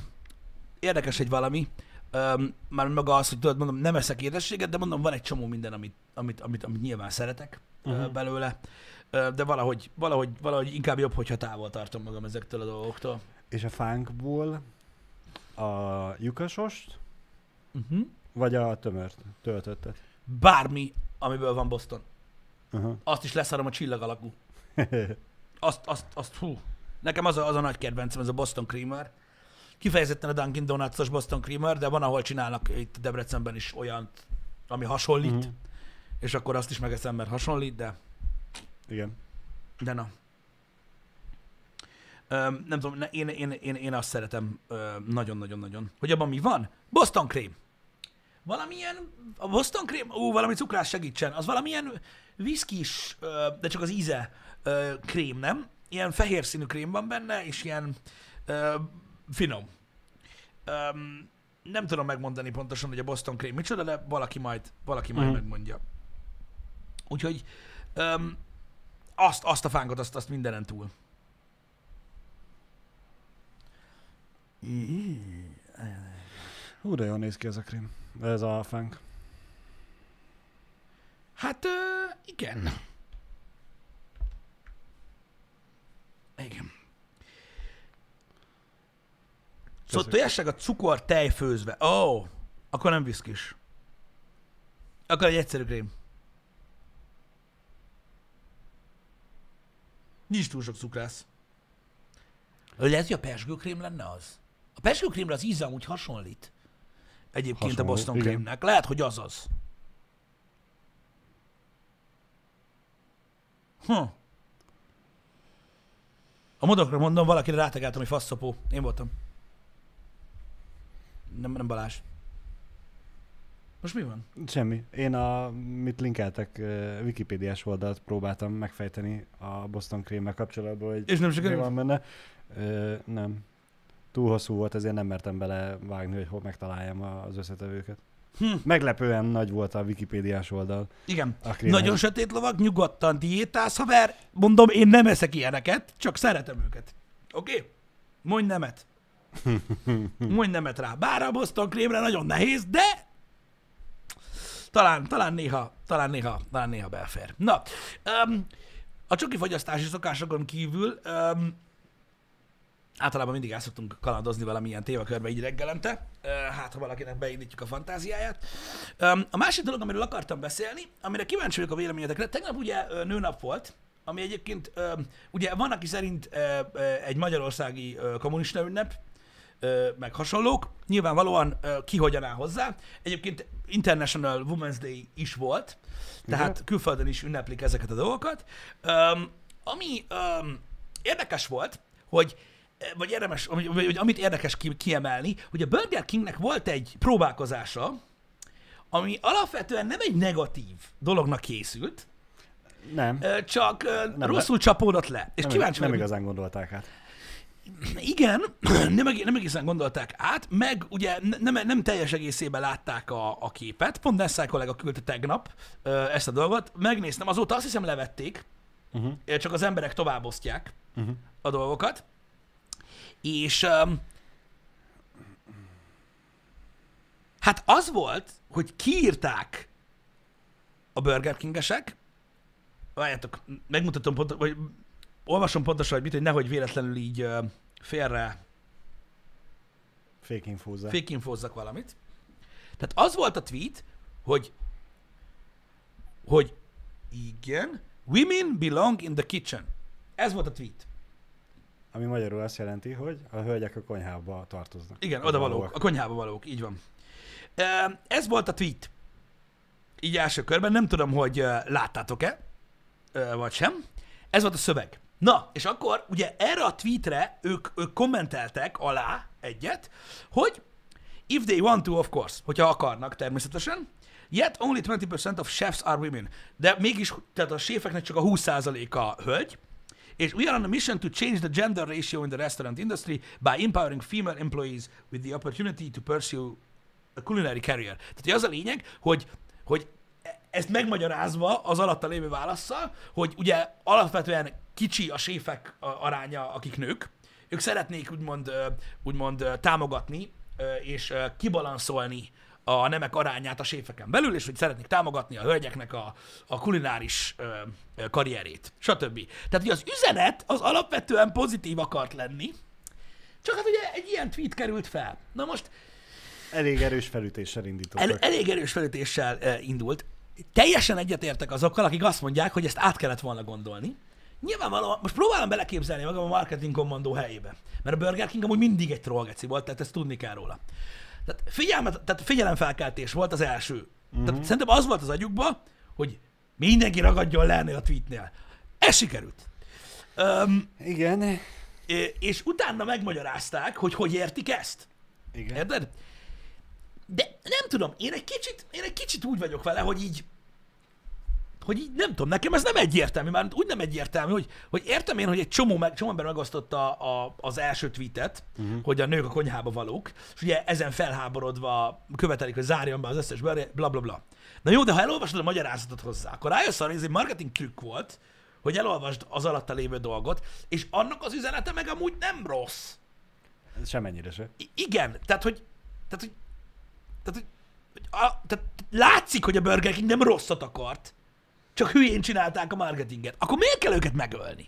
érdekes egy valami. Öm, már maga az, hogy tudod, mondom, nem eszek édességet, de mondom, van egy csomó minden, amit, amit, amit, amit nyilván szeretek uh-huh. Belőle. Ö, de valahogy, valahogy, valahogy inkább jobb, hogyha távol tartom magam ezektől a dolgoktól. És a fánkból a lyukasost, Uh-huh. vagy a tömört töltöttet? Bármi, amiből van Boston. Uh-huh. Azt is leszarom a csillag alakú. Azt, azt, azt, hú. Nekem az a, az a nagy kedvencem, ez a Boston Creamer. Kifejezetten a Dunkin Donuts-os Boston Creamer, de van, ahol csinálnak itt Debrecenben is olyant, ami hasonlít, uh-huh. és akkor azt is megeszem, mert hasonlít, de, Igen. de na. Öm, nem tudom, én, én, én, én azt szeretem nagyon-nagyon-nagyon. Hogy abban mi van? Boston Cream. Valamilyen, a Boston Cream, ú, valami cukrás segítsen, az valamilyen viszkis, de csak az íze krém, nem? Ilyen fehér színű krém van benne, és ilyen ö, finom. Öm, nem tudom megmondani pontosan, hogy a Boston Cream micsoda, de valaki majd, valaki majd Mhm. megmondja. Úgyhogy öm, azt, azt a fánkot, azt, azt mindenen túl. Hú, de jól néz ki ez a krém. Ez a fánk. Hát, ö, igen. Igen. Szóval tojásság a cukor tej főzve. Ó, oh, akkor nem viszkis. Akkor egy egyszerű krém. Nincs túl sok cukrász. Lehet, hogy a pesgőkrém lenne az. A pesgőkrémre az íze amúgy hasonlít. Egyébként a Hasonló, Boston igen. krémnek. Lehet, hogy az az. Hm. A modokra mondom, valakire rátegáltam, hogy faszopó. Én voltam. Nem, nem Balázs. Most mi van? Semmi. Én a, mit linkeltek, eh, Wikipédiás oldalt próbáltam megfejteni a Boston krémmel kapcsolatban, hogy És nem mi sikerült? van benne. Ö, nem. Túl hosszú volt, ezért nem mertem bele vágni, hogy hol megtaláljam az összetevőket. Hm. Meglepően nagy volt a Wikipédiás oldal. Igen. Nagyon sötét lovak, nyugodtan diétálsz, haver. Mondom, én nem eszek ilyeneket, csak szeretem őket. Oké? Okay? Mondj nemet. Mondj nemet rá. Bár a Boston krémre nagyon nehéz, de talán, talán néha, talán néha, talán néha belfér. Na, um, a csoki fogyasztási szokásokon kívül um, általában mindig el szoktunk kalandozni valamilyen témakörbe így reggelente, hát ha valakinek beindítjuk a fantáziáját. A másik dolog, amiről akartam beszélni, amire kíváncsi vagyok a véleményetekre, tegnap ugye nőnap volt, ami egyébként, ugye van, aki szerint egy magyarországi kommunista ünnep, meg hasonlók, nyilvánvalóan ki hogyan áll hozzá. Egyébként International Women's Day is volt, tehát Igen. külföldön is ünneplik ezeket a dolgokat. Ami érdekes volt, hogy vagy érdemes, vagy, vagy amit érdekes ki, kiemelni, hogy a Burger Kingnek volt egy próbálkozása, ami alapvetően nem egy negatív dolognak készült, Nem. csak Nem rosszul csapódott le. És nem, kíváncsi nem vagyok, igazán gondolták át. igen, nem, nem egészen gondolták át, meg ugye ne- nem, nem teljes egészében látták a, a képet, pont Nessai kollega küldte tegnap ezt a dolgot, megnéztem, azóta azt hiszem levették, Uh-huh. csak az emberek tovább osztják Uh-huh. a dolgokat, és um, hát az volt, hogy kiírták a Burger King-esek, várjátok, megmutatom pont, vagy olvasom pontosan, hogy mit, hogy nehogy véletlenül így uh, félre Fake infózzá. fake infózzak valamit. Tehát az volt a tweet, hogy hogy igen, women belong in the kitchen. Ez volt a tweet. Ami magyarul azt jelenti, hogy a hölgyek a konyhába tartoznak. Igen, oda valók, a konyhába valók, így van. Ez volt a tweet. Így első körben, nem tudom, hogy láttátok-e, vagy sem. Ez volt a szöveg. Na, és akkor ugye erre a tweetre ők, ők kommenteltek alá egyet, hogy if they want to, of course, hogyha akarnak természetesen, yet only 20% of chefs are women. De mégis, tehát a séfeknek csak a 20%-a hölgy, és we are on a mission to change the gender ratio in the restaurant industry by empowering female employees with the opportunity to pursue a culinary career. Tehát az a lényeg, hogy, hogy ezt megmagyarázva az alatta lévő válaszsal, hogy ugye alapvetően kicsi a séfek a- aránya, akik nők, ők szeretnék úgymond, úgymond támogatni és kibalanszolni a nemek arányát a séfeken belül, és hogy szeretnék támogatni a hölgyeknek a, a kulináris ö, ö, karrierét, stb. Tehát ugye az üzenet az alapvetően pozitív akart lenni, csak hát ugye egy ilyen tweet került fel. Na most Elég erős felütéssel indítottak. el, elég erős felütéssel e, indult. Teljesen egyetértek azokkal, akik azt mondják, hogy ezt át kellett volna gondolni. Nyilvánvalóan, most próbálom beleképzelni magam a marketing kommandó helyébe. Mert a Burger King amúgy mindig egy trollgeci volt, tehát ezt tudni kell róla. Tehát, figyelmet, tehát figyelemfelkeltés volt az első. Uh-huh. Tehát szerintem az volt az agyukba, hogy mindenki ragadjon le a tweetnél. Ez sikerült. Um, Igen. és utána megmagyarázták, hogy hogy értik ezt. Igen. Érted? De nem tudom, én egy kicsit, én egy kicsit úgy vagyok vele, hogy így, hogy így nem tudom, nekem ez nem egyértelmű, már úgy nem egyértelmű, hogy, hogy értem én, hogy egy csomó, meg, csomó ember megosztotta a, az első tweetet, uh-huh. hogy a nők a konyhába valók, és ugye ezen felháborodva követelik, hogy zárjon be az összes bla bla bla. Na jó, de ha elolvasod a magyarázatot hozzá, akkor rájössz arra, hogy ez egy marketing trükk volt, hogy elolvasd az alatta lévő dolgot, és annak az üzenete meg amúgy nem rossz. Semennyire se. I- igen, tehát hogy, tehát, hogy, tehát, hogy a, tehát látszik, hogy a Burger King nem rosszat akart, csak hülyén csinálták a marketinget. Akkor miért kell őket megölni?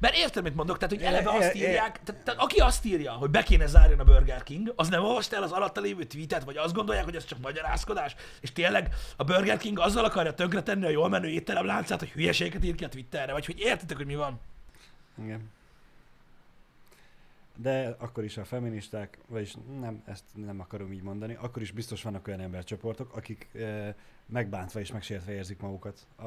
Mert értem, mit mondok, tehát, hogy eleve E- e- azt e- írják, tehát, tehát aki azt írja, hogy be kéne zárjon a Burger King, az nem olvasta el az alatta lévő tweetet, vagy azt gondolják, hogy ez csak magyarázkodás, és tényleg a Burger King azzal akarja tönkretenni a jól menő étterem láncát, hogy hülyeséget ír ki a Twitterre, vagy hogy értitek, hogy mi van. Igen. De akkor is a feministák, vagyis nem, ezt nem akarom így mondani, akkor is biztos vannak olyan embercsoportok, akik e, megbántva és megsértve érzik magukat a,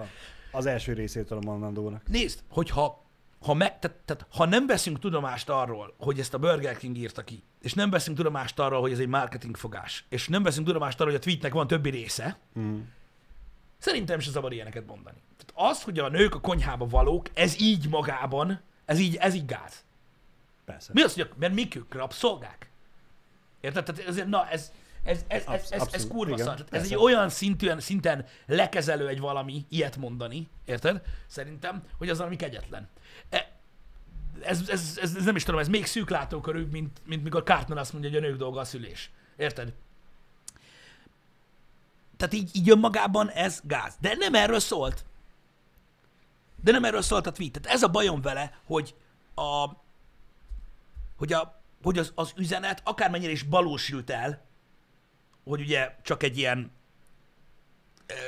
az első részétől a mondandónak. Nézd, hogyha ha, me, tehát, tehát, ha nem veszünk tudomást arról, hogy ezt a Burger King írta ki, és nem veszünk tudomást arról, hogy ez egy marketing fogás, és nem veszünk tudomást arról, hogy a tweetnek van többi része, Mm. szerintem se szabad ilyeneket mondani. Tehát az, hogy a nők a konyhába valók, ez így magában, ez így, ez így gáz. Persze. Mi az, hogy mert mik ők rabszolgák? Érted? Tehát ez, na, ez, ez, ez, ez, ez, ez kurva igen, szar. Ez egy olyan szintűen, szinten lekezelő egy valami, ilyet mondani, érted? Szerintem, hogy az valami kegyetlen. E, Ez, ez, ez, ez, nem is tudom, ez még szűklátókörűbb, mint, mint mikor Cartman azt mondja, hogy a nők dolga a szülés. Érted? Tehát így, így önmagában ez gáz. De nem erről szólt. De nem erről szólt a tweet. Tehát ez a bajom vele, hogy a, hogy, a, hogy az, az üzenet akármennyire is balósült el, hogy ugye csak egy ilyen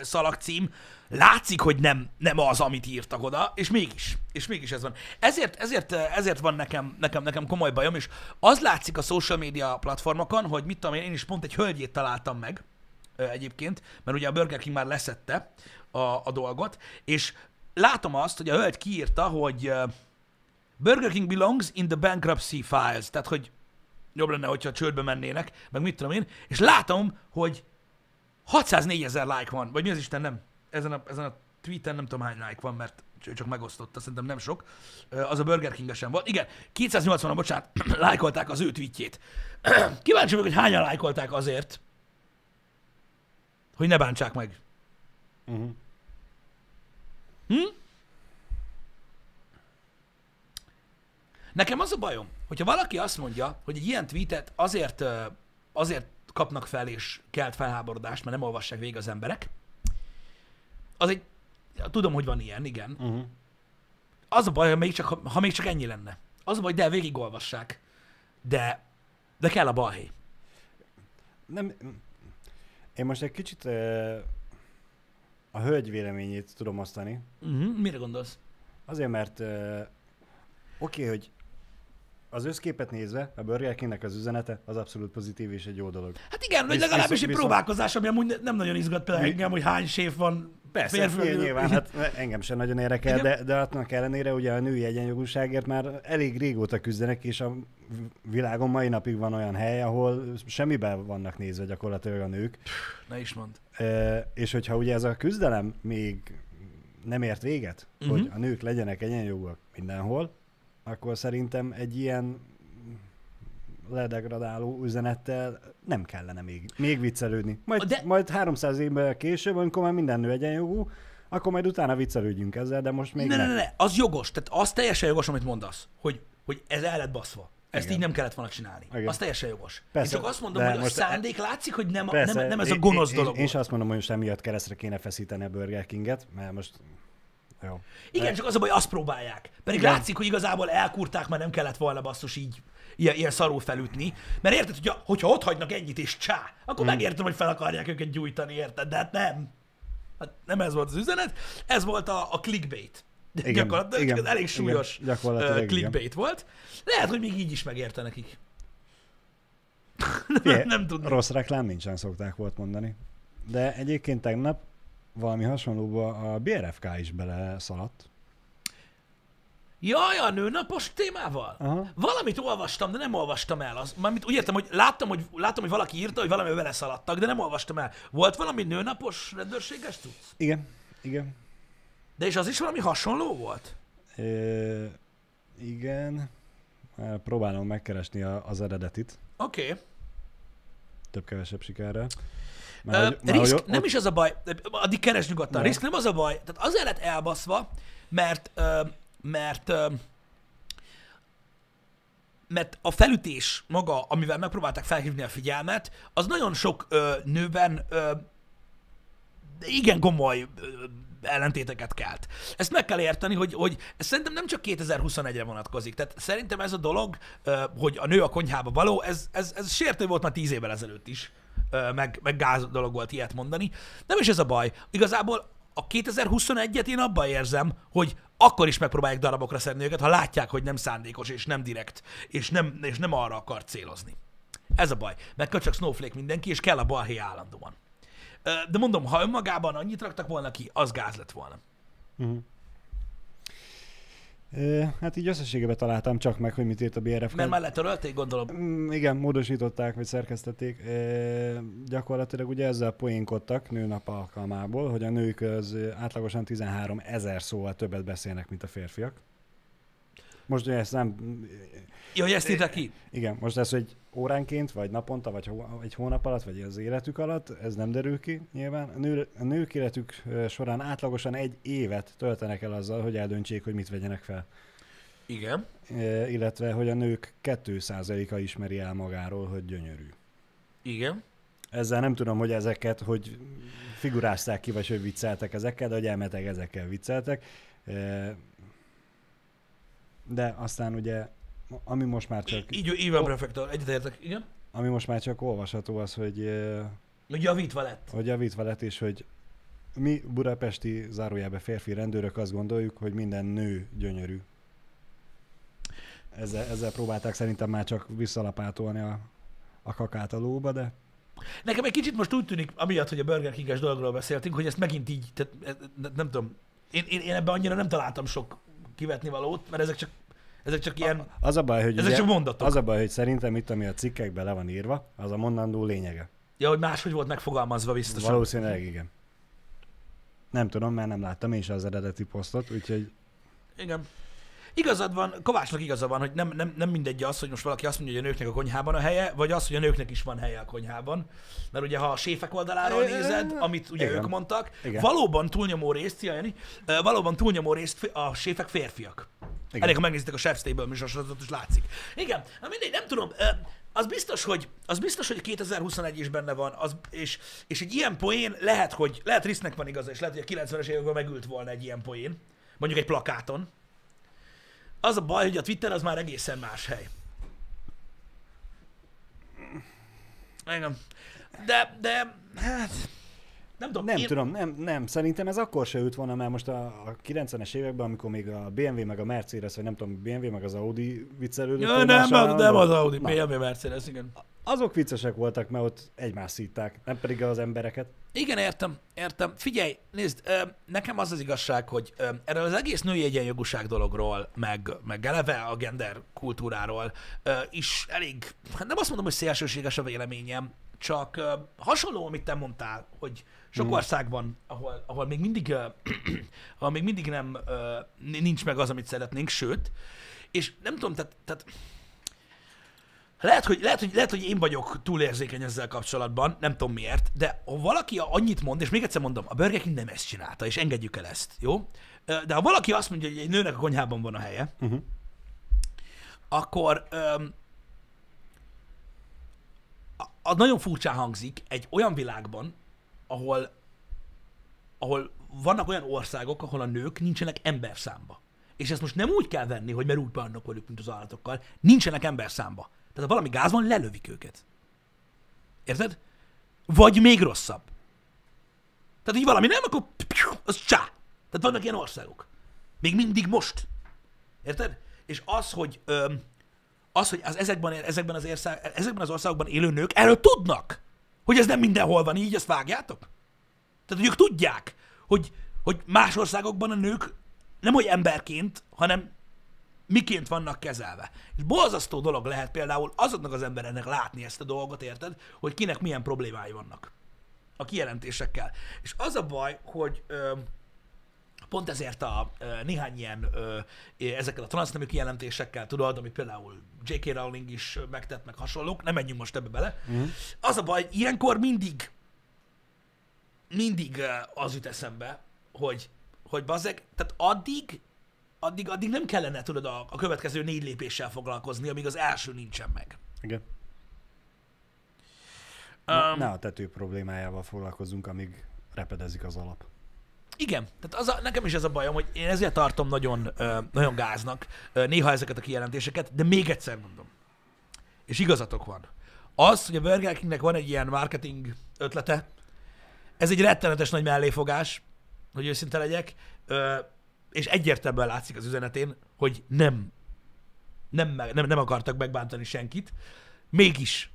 szalagcím, látszik, hogy nem, nem az, amit írtak oda, és mégis, és mégis ez van. Ezért, ezért, ezért van nekem, nekem, nekem komoly bajom, és az látszik a social media platformokon, hogy mit tudom én, én is pont egy hölgyét találtam meg egyébként, mert ugye a Burger King már leszette a, a dolgot, és látom azt, hogy a hölgy kiírta, hogy Burger King belongs in the bankruptcy files, tehát hogy jobb lenne, hogyha csődbe mennének, meg mit tudom én, és látom, hogy 604 ezer like van, vagy mi az Isten nem, ezen a, ezen a tweeten nem tudom hány like van, mert csak megosztotta, szerintem nem sok. Az a Burger king sem volt. Igen, 280-an, bocsánat, lájkolták az ő tweetjét. Kíváncsi vagyok, hogy hányan lájkolták azért, hogy ne bántsák meg. Uh-huh. Hm? Nekem az a bajom, hogyha valaki azt mondja, hogy egy ilyen tweetet azért, azért kapnak fel és kelt felháborodást, mert nem olvassák végig az emberek, az egy, tudom, hogy van ilyen, igen. Uh-huh. Az a baj, ha még csak, ha még csak ennyi lenne. Az a baj, de végigolvassák. De, de kell a balhé. Nem, én most egy kicsit uh, a hölgy véleményét tudom osztani. Uh-huh. Mire gondolsz? Azért, mert uh, oké, okay, hogy az összképet nézve, a Burger Kingnek az üzenete az abszolút pozitív és egy jó dolog. Hát igen, Visz- legalábbis visz- egy viszont- próbálkozás, ami amúgy ne- nem nagyon izgat például engem, hogy hány séf van Persze, férfi. nyilván, hát engem sem nagyon érdekel, de, de annak ellenére ugye a női egyenjogúságért már elég régóta küzdenek, és a világon mai napig van olyan hely, ahol semmiben vannak nézve gyakorlatilag a nők. Ne is mond. E, és hogyha ugye ez a küzdelem még nem ért véget, Mhm. uh-huh. hogy a nők legyenek egyenjogúak mindenhol, akkor szerintem egy ilyen ledegradáló üzenettel nem kellene még, még viccelődni. Majd, De- majd 300 évvel később, amikor már minden nő egyenjogú, akkor majd utána viccelődjünk ezzel, de most még Ne, ne, nem. ne, ne, az jogos, tehát az teljesen jogos, amit mondasz, hogy, hogy ez el lett baszva. Ezt Igen. így nem kellett volna csinálni. Igen. Az teljesen jogos. Persze, Én csak azt mondom, hogy a e- szándék látszik, hogy nem, Persze, nem, nem ez a én- gonosz én, dolog Én, én volt. sem azt mondom, hogy most emiatt keresztre kéne feszíteni a Burger Kinget, mert most... Jó. Igen, csak az a baj, azt próbálják. Pedig Igen. látszik, hogy igazából elkurták, mert nem kellett volna basszus így ilyen, ilyen szarul felütni. Mert érted, hogyha, hogyha ott hagynak ennyit és csá, akkor Hmm. megértem, hogy fel akarják őket gyújtani, érted? De hát nem. Hát nem ez volt az üzenet, ez volt a, a clickbait. Igen, Gyakorlatilag igen, elég igen, súlyos gyakorlatilag ö, igen. clickbait volt. Lehet, hogy még így is megérte nekik. Figyelj, nem tudni. Rossz reklám nincsen, szokták volt mondani. De egyébként tegnap valami hasonlóba a BRFK is bele szaladt. Jaj, a nőnapos témával? Aha. Valamit olvastam, de nem olvastam el. Az, mármint úgy értem, hogy láttam, hogy láttam, hogy valaki írta, hogy valami vele szaladtak, de nem olvastam el. Volt valami nőnapos rendőrséges tudsz? Igen, igen. De és az is valami hasonló volt? Ö, igen. Próbálom megkeresni az eredetit, Oké. Okay. több-kevesebb sikerrel. Uh, hogy- risk, hogy nem is az a baj, addig keres nyugodtan. Risk nem az a baj, tehát azért lett elbaszva, mert, ö, mert, ö, mert a felütés maga, amivel megpróbálták felhívni a figyelmet, az nagyon sok ö, nőben ö, igen komoly ö, ellentéteket kelt. Ezt meg kell érteni, hogy, hogy ez szerintem nem csak 2021-re vonatkozik. Tehát szerintem ez a dolog, ö, hogy a nő a konyhába való, ez, ez, ez sértő volt már tíz évvel ezelőtt is, meg, meg gáz dolog volt ilyet mondani. Nem is ez a baj. Igazából a 2021-et én abban érzem, hogy akkor is megpróbálják darabokra szedni őket, ha látják, hogy nem szándékos, és nem direkt, és nem, és nem arra akar célozni. Ez a baj. Kell csak snowflake mindenki, és kell a balhé állandóan. De mondom, ha önmagában annyit raktak volna ki, az gáz lett volna. Uh-huh. Hát így összességében találtam csak meg, hogy mit írt a BRFK. Mert már letörölték, gondolom. Mm, igen, módosították, vagy szerkesztették. Gyakorlatilag ugye ezzel poénkodtak nőnap alkalmából, hogy a nők az átlagosan 13 ezer szóval többet beszélnek, mint a férfiak. Most ezt nem... Jó, hogy ezt ki? Igen, most ez, hogy óránként, vagy naponta, vagy egy hónap alatt, vagy az életük alatt, ez nem derül ki nyilván. A, nő, a nők életük során átlagosan egy évet töltenek el azzal, hogy eldöntsék, hogy mit vegyenek fel. Igen. E, illetve, hogy a nők 2%-a ismeri el magáról, hogy gyönyörű. Igen. Ezzel nem tudom, hogy ezeket, hogy figurázták ki, vagy hogy vicceltek ezekkel, de hogy elmeteg ezekkel vicceltek. E, De aztán ugye, ami most már csak, Így, így van, prefektor. Egyetértek. Igen. ami most már csak olvasható az, hogy, e, Hogy javítva lett. hogy javítva lett, és hogy mi budapesti zárójelbe férfi rendőrök azt gondoljuk, hogy minden nő gyönyörű. Ezzel, ezzel próbálták szerintem már csak visszalapátolni a, a kakát a lóba, de Nekem egy kicsit most úgy tűnik, amiatt, hogy a Burger King-es dologról beszéltünk, hogy ezt megint így, tehát, eh, nem, nem tudom, én, én, én ebben annyira nem találtam sok kivetni valót, mert ezek csak, ezek csak ilyen, Az a baj, hogy, ezek ugye, csak mondatok. az a baj, hogy szerintem itt, ami a cikkekben le van írva, az a mondandó lényege. Ja, hogy máshogy volt megfogalmazva biztosan. Valószínűleg igen. Nem tudom, mert nem láttam én is az eredeti posztot, úgyhogy Igen. Igazad van, Kovácsnak igaza van, hogy nem, nem, nem mindegy az, hogy most valaki azt mondja, hogy a nőknek a konyhában a helye, vagy az, hogy a nőknek is van helye a konyhában. Mert ugye, ha a séfek oldaláról nézed, amit ugye igen. ők mondtak, Igen. valóban túlnyomó részt, Jani, valóban túlnyomó részt a séfek férfiak. Igen. Elég, ha megnézitek a Chef's Table műsorozatot, is látszik. Igen, na mindegy, nem tudom, az biztos, hogy, az biztos, hogy 2021 is benne van, az, és, és egy ilyen poén lehet, hogy lehet Risznek van igaza, és lehet, hogy a 90-es években megült volna egy ilyen poén, mondjuk egy plakáton. Az a baj, hogy a Twitter az már egészen más hely. Igen. De, de, hát, Nem tudom. Nem én... tudom, nem, nem, szerintem ez akkor se ült volna, mert most a, a 90-es években, amikor még a BMW meg a Mercedes, vagy nem tudom, BMW meg az Audi viccelődött. Ja, nem, nem, nem az Na, Audi, BMW, Mercedes, igen. Azok viccesek voltak, mert ott egymást szítták, nem pedig az embereket. Igen, értem, értem. Figyelj, nézd, nekem az az igazság, hogy erről az egész női egyenjogúság dologról, meg, meg eleve a gender kultúráról is elég, hát nem azt mondom, hogy szélsőséges a véleményem, csak hasonló, amit te mondtál, hogy sok Mm. országban, ahol, ahol még mindig, ahol még mindig nem, nincs meg az, amit szeretnénk, sőt, és nem tudom, tehát, tehát lehet hogy, lehet, hogy, lehet, hogy én vagyok túlérzékeny ezzel kapcsolatban, nem tudom miért, de ha valaki annyit mond, és még egyszer mondom, a Burger King nem ezt csinálta, és engedjük el ezt, jó? De ha valaki azt mondja, hogy egy nőnek a konyhában van a helye, Uh-huh. akkor a, a nagyon furcsán hangzik egy olyan világban, ahol, ahol vannak olyan országok, ahol a nők nincsenek emberszámba. És ezt most nem úgy kell venni, hogy mert úgy bánnak velük, mint az állatokkal, nincsenek emberszámba. Tehát ha valami gáz van, lelövik őket. Érted? Vagy még rosszabb. Tehát így valami nem, akkor az csá. Tehát vannak ilyen országok. Még mindig most. Érted? És az, hogy öm, az, hogy az ezekben, ezekben, az ország, ezekben az országokban élő nők erről tudnak, hogy ez nem mindenhol van így, ezt vágjátok? Tehát, hogy ők tudják, hogy, hogy más országokban a nők nem hogy emberként, hanem miként vannak kezelve. És borzasztó dolog lehet például azoknak az embereknek látni ezt a dolgot, érted? Hogy kinek milyen problémái vannak a kijelentésekkel. És az a baj, hogy ö, pont ezért a ö, néhány ilyen ö, ezekkel a transznemű kijelentésekkel, tudod, amit például J.K. Rowling is megtett, meg hasonlók, nem menjünk most ebbe bele. Mhm. Az a baj, ilyenkor mindig mindig az jut eszembe, hogy, hogy bazeg, tehát addig, addig, addig nem kellene, tudod, a, a következő négy lépéssel foglalkozni, amíg az első nincsen meg. Igen. Ne, Um, ne a tető problémájával foglalkozunk, amíg repedezik az alap. Igen, tehát az a, nekem is ez a bajom, hogy én ezért tartom nagyon, ö, nagyon gáznak ö, néha ezeket a kijelentéseket, de még egyszer mondom, és igazatok van. Az, hogy a Burger Kingnek van egy ilyen marketing ötlete, ez egy rettenetes nagy melléfogás, hogy őszinte legyek, ö, és egyértelműen látszik az üzenetén, hogy nem, nem, nem, nem akartak megbántani senkit, mégis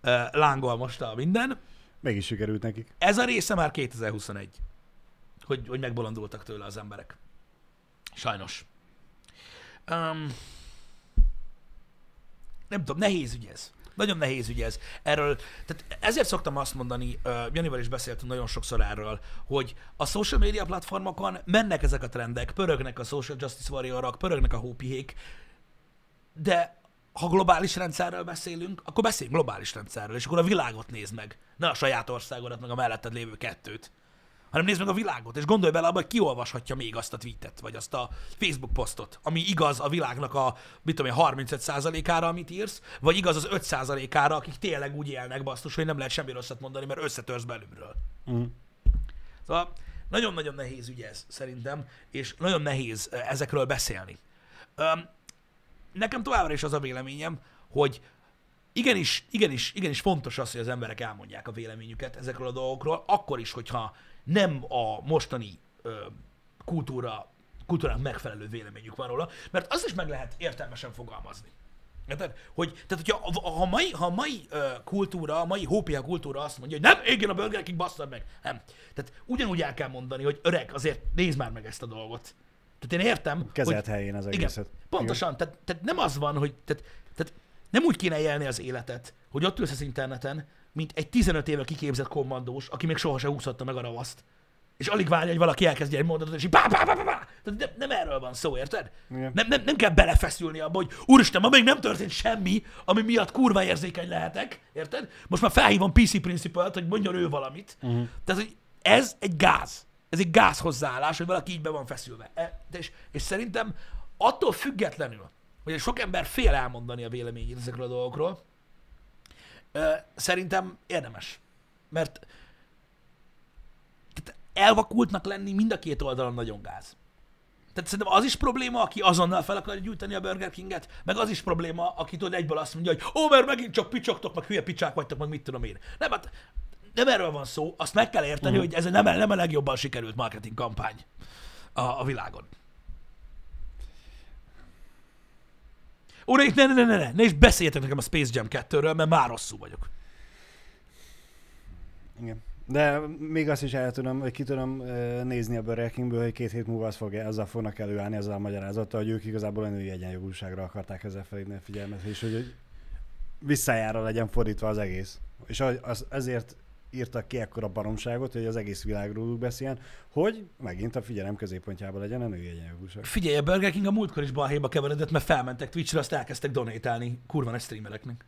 ö, lángol most a minden, Mégis sikerült nekik. ez a része már 2021, hogy, hogy megbolondultak tőle az emberek. Sajnos. Um, nem tudom, nehéz ügy ez. Nagyon nehéz ügy ez. Erről, tehát ezért szoktam azt mondani, uh, Janival is beszéltünk nagyon sokszor erről, hogy a social media platformokon mennek ezek a trendek, pörögnek a social justice warriorok, pörögnek a hópihék, de ha globális rendszerről beszélünk, akkor beszéljünk globális rendszerről, és akkor a világot nézd meg. Ne a saját országodat, meg a melletted lévő kettőt. Hanem nézd meg a világot, és gondolj bele abba, hogy ki olvashatja még azt a tweetet, vagy azt a Facebook posztot, ami igaz a világnak a, mit tudom én, 35%-ára, amit írsz, vagy igaz az 5%-ára, akik tényleg úgy élnek, basztus, hogy nem lehet semmi rosszat mondani, mert összetörsz belülről. Mm. Szóval nagyon-nagyon nehéz ügy ez, szerintem, és nagyon nehéz ezekről beszélni. Öm, nekem továbbra is az a véleményem, hogy igenis, igenis, igenis fontos az, hogy az emberek elmondják a véleményüket ezekről a dolgokról, akkor is, hogyha nem a mostani ö, kultúra, kultúrának megfelelő véleményük van róla, mert azt is meg lehet értelmesen fogalmazni. Érted? Hogy, tehát, hogyha ha a mai, ha a mai ö, kultúra, a mai hópia kultúra azt mondja, hogy nem, égjen a Burger King, basszad meg. Nem. Tehát ugyanúgy el kell mondani, hogy öreg, azért nézd már meg ezt a dolgot. Tehát én értem, Kezelt hogy, helyén az igen, egészet. pontosan. Tehát, tehát nem az van, hogy tehát, tehát nem úgy kéne élni az életet, hogy ott ülsz az interneten, mint egy 15 éve kiképzett kommandós, aki még soha se úszhatta meg a ravaszt. És alig várja, hogy valaki elkezdje egy mondatot, és így bá, bá, bá, bá, bá. Tehát nem, nem erről van szó, érted? Igen. Nem, nem, nem kell belefeszülni abba, hogy úristen, ma még nem történt semmi, ami miatt kurva érzékeny lehetek, érted? Most már felhívom PC Principal-t, hogy mondjon ő valamit. Uh-huh. Tehát, hogy ez egy gáz. Ez egy gáz hozzáállás, hogy valaki így be van feszülve. E, és, és szerintem attól függetlenül, hogy sok ember fél elmondani a véleményét ezekről a dolgokról, szerintem érdemes. Mert tehát elvakultnak lenni mind a két oldalon nagyon gáz. Tehát szerintem az is probléma, aki azonnal fel akarja gyújtani a Burger Kinget, meg az is probléma, aki tudod egyből azt mondja, hogy ó, mert megint csak picsogtok, meg hülye picsák vagytok, meg mit tudom én. Nem, hát nem erről van szó, azt meg kell érteni, Mhm. hogy ez nem, nem a legjobban sikerült marketing kampány a, a világon. Uraik, ne, ne, ne, ne, ne, ne is beszéljetek nekem a Space Jam 2-ről, mert már rosszul vagyok. Igen. De még azt is el tudom, vagy ki tudom nézni a Burger Kingből, hogy két hét múlva az fog, azzal fognak előállni, ezzel a magyarázattal, hogy ők igazából a női egyenjogúságra akarták ezzel felhívni a figyelmet, és hogy, hogy visszájára legyen fordítva az egész. És az, az, ezért írtak ki ekkora baromságot, hogy az egész világ róluk beszéljen, hogy megint a figyelem középpontjában legyen a női egyenjogúság. Figyelj, a Burger King a múltkor is balhéba keveredett, mert felmentek Twitchre, azt elkezdtek donatálni kurva nagy streamereknek.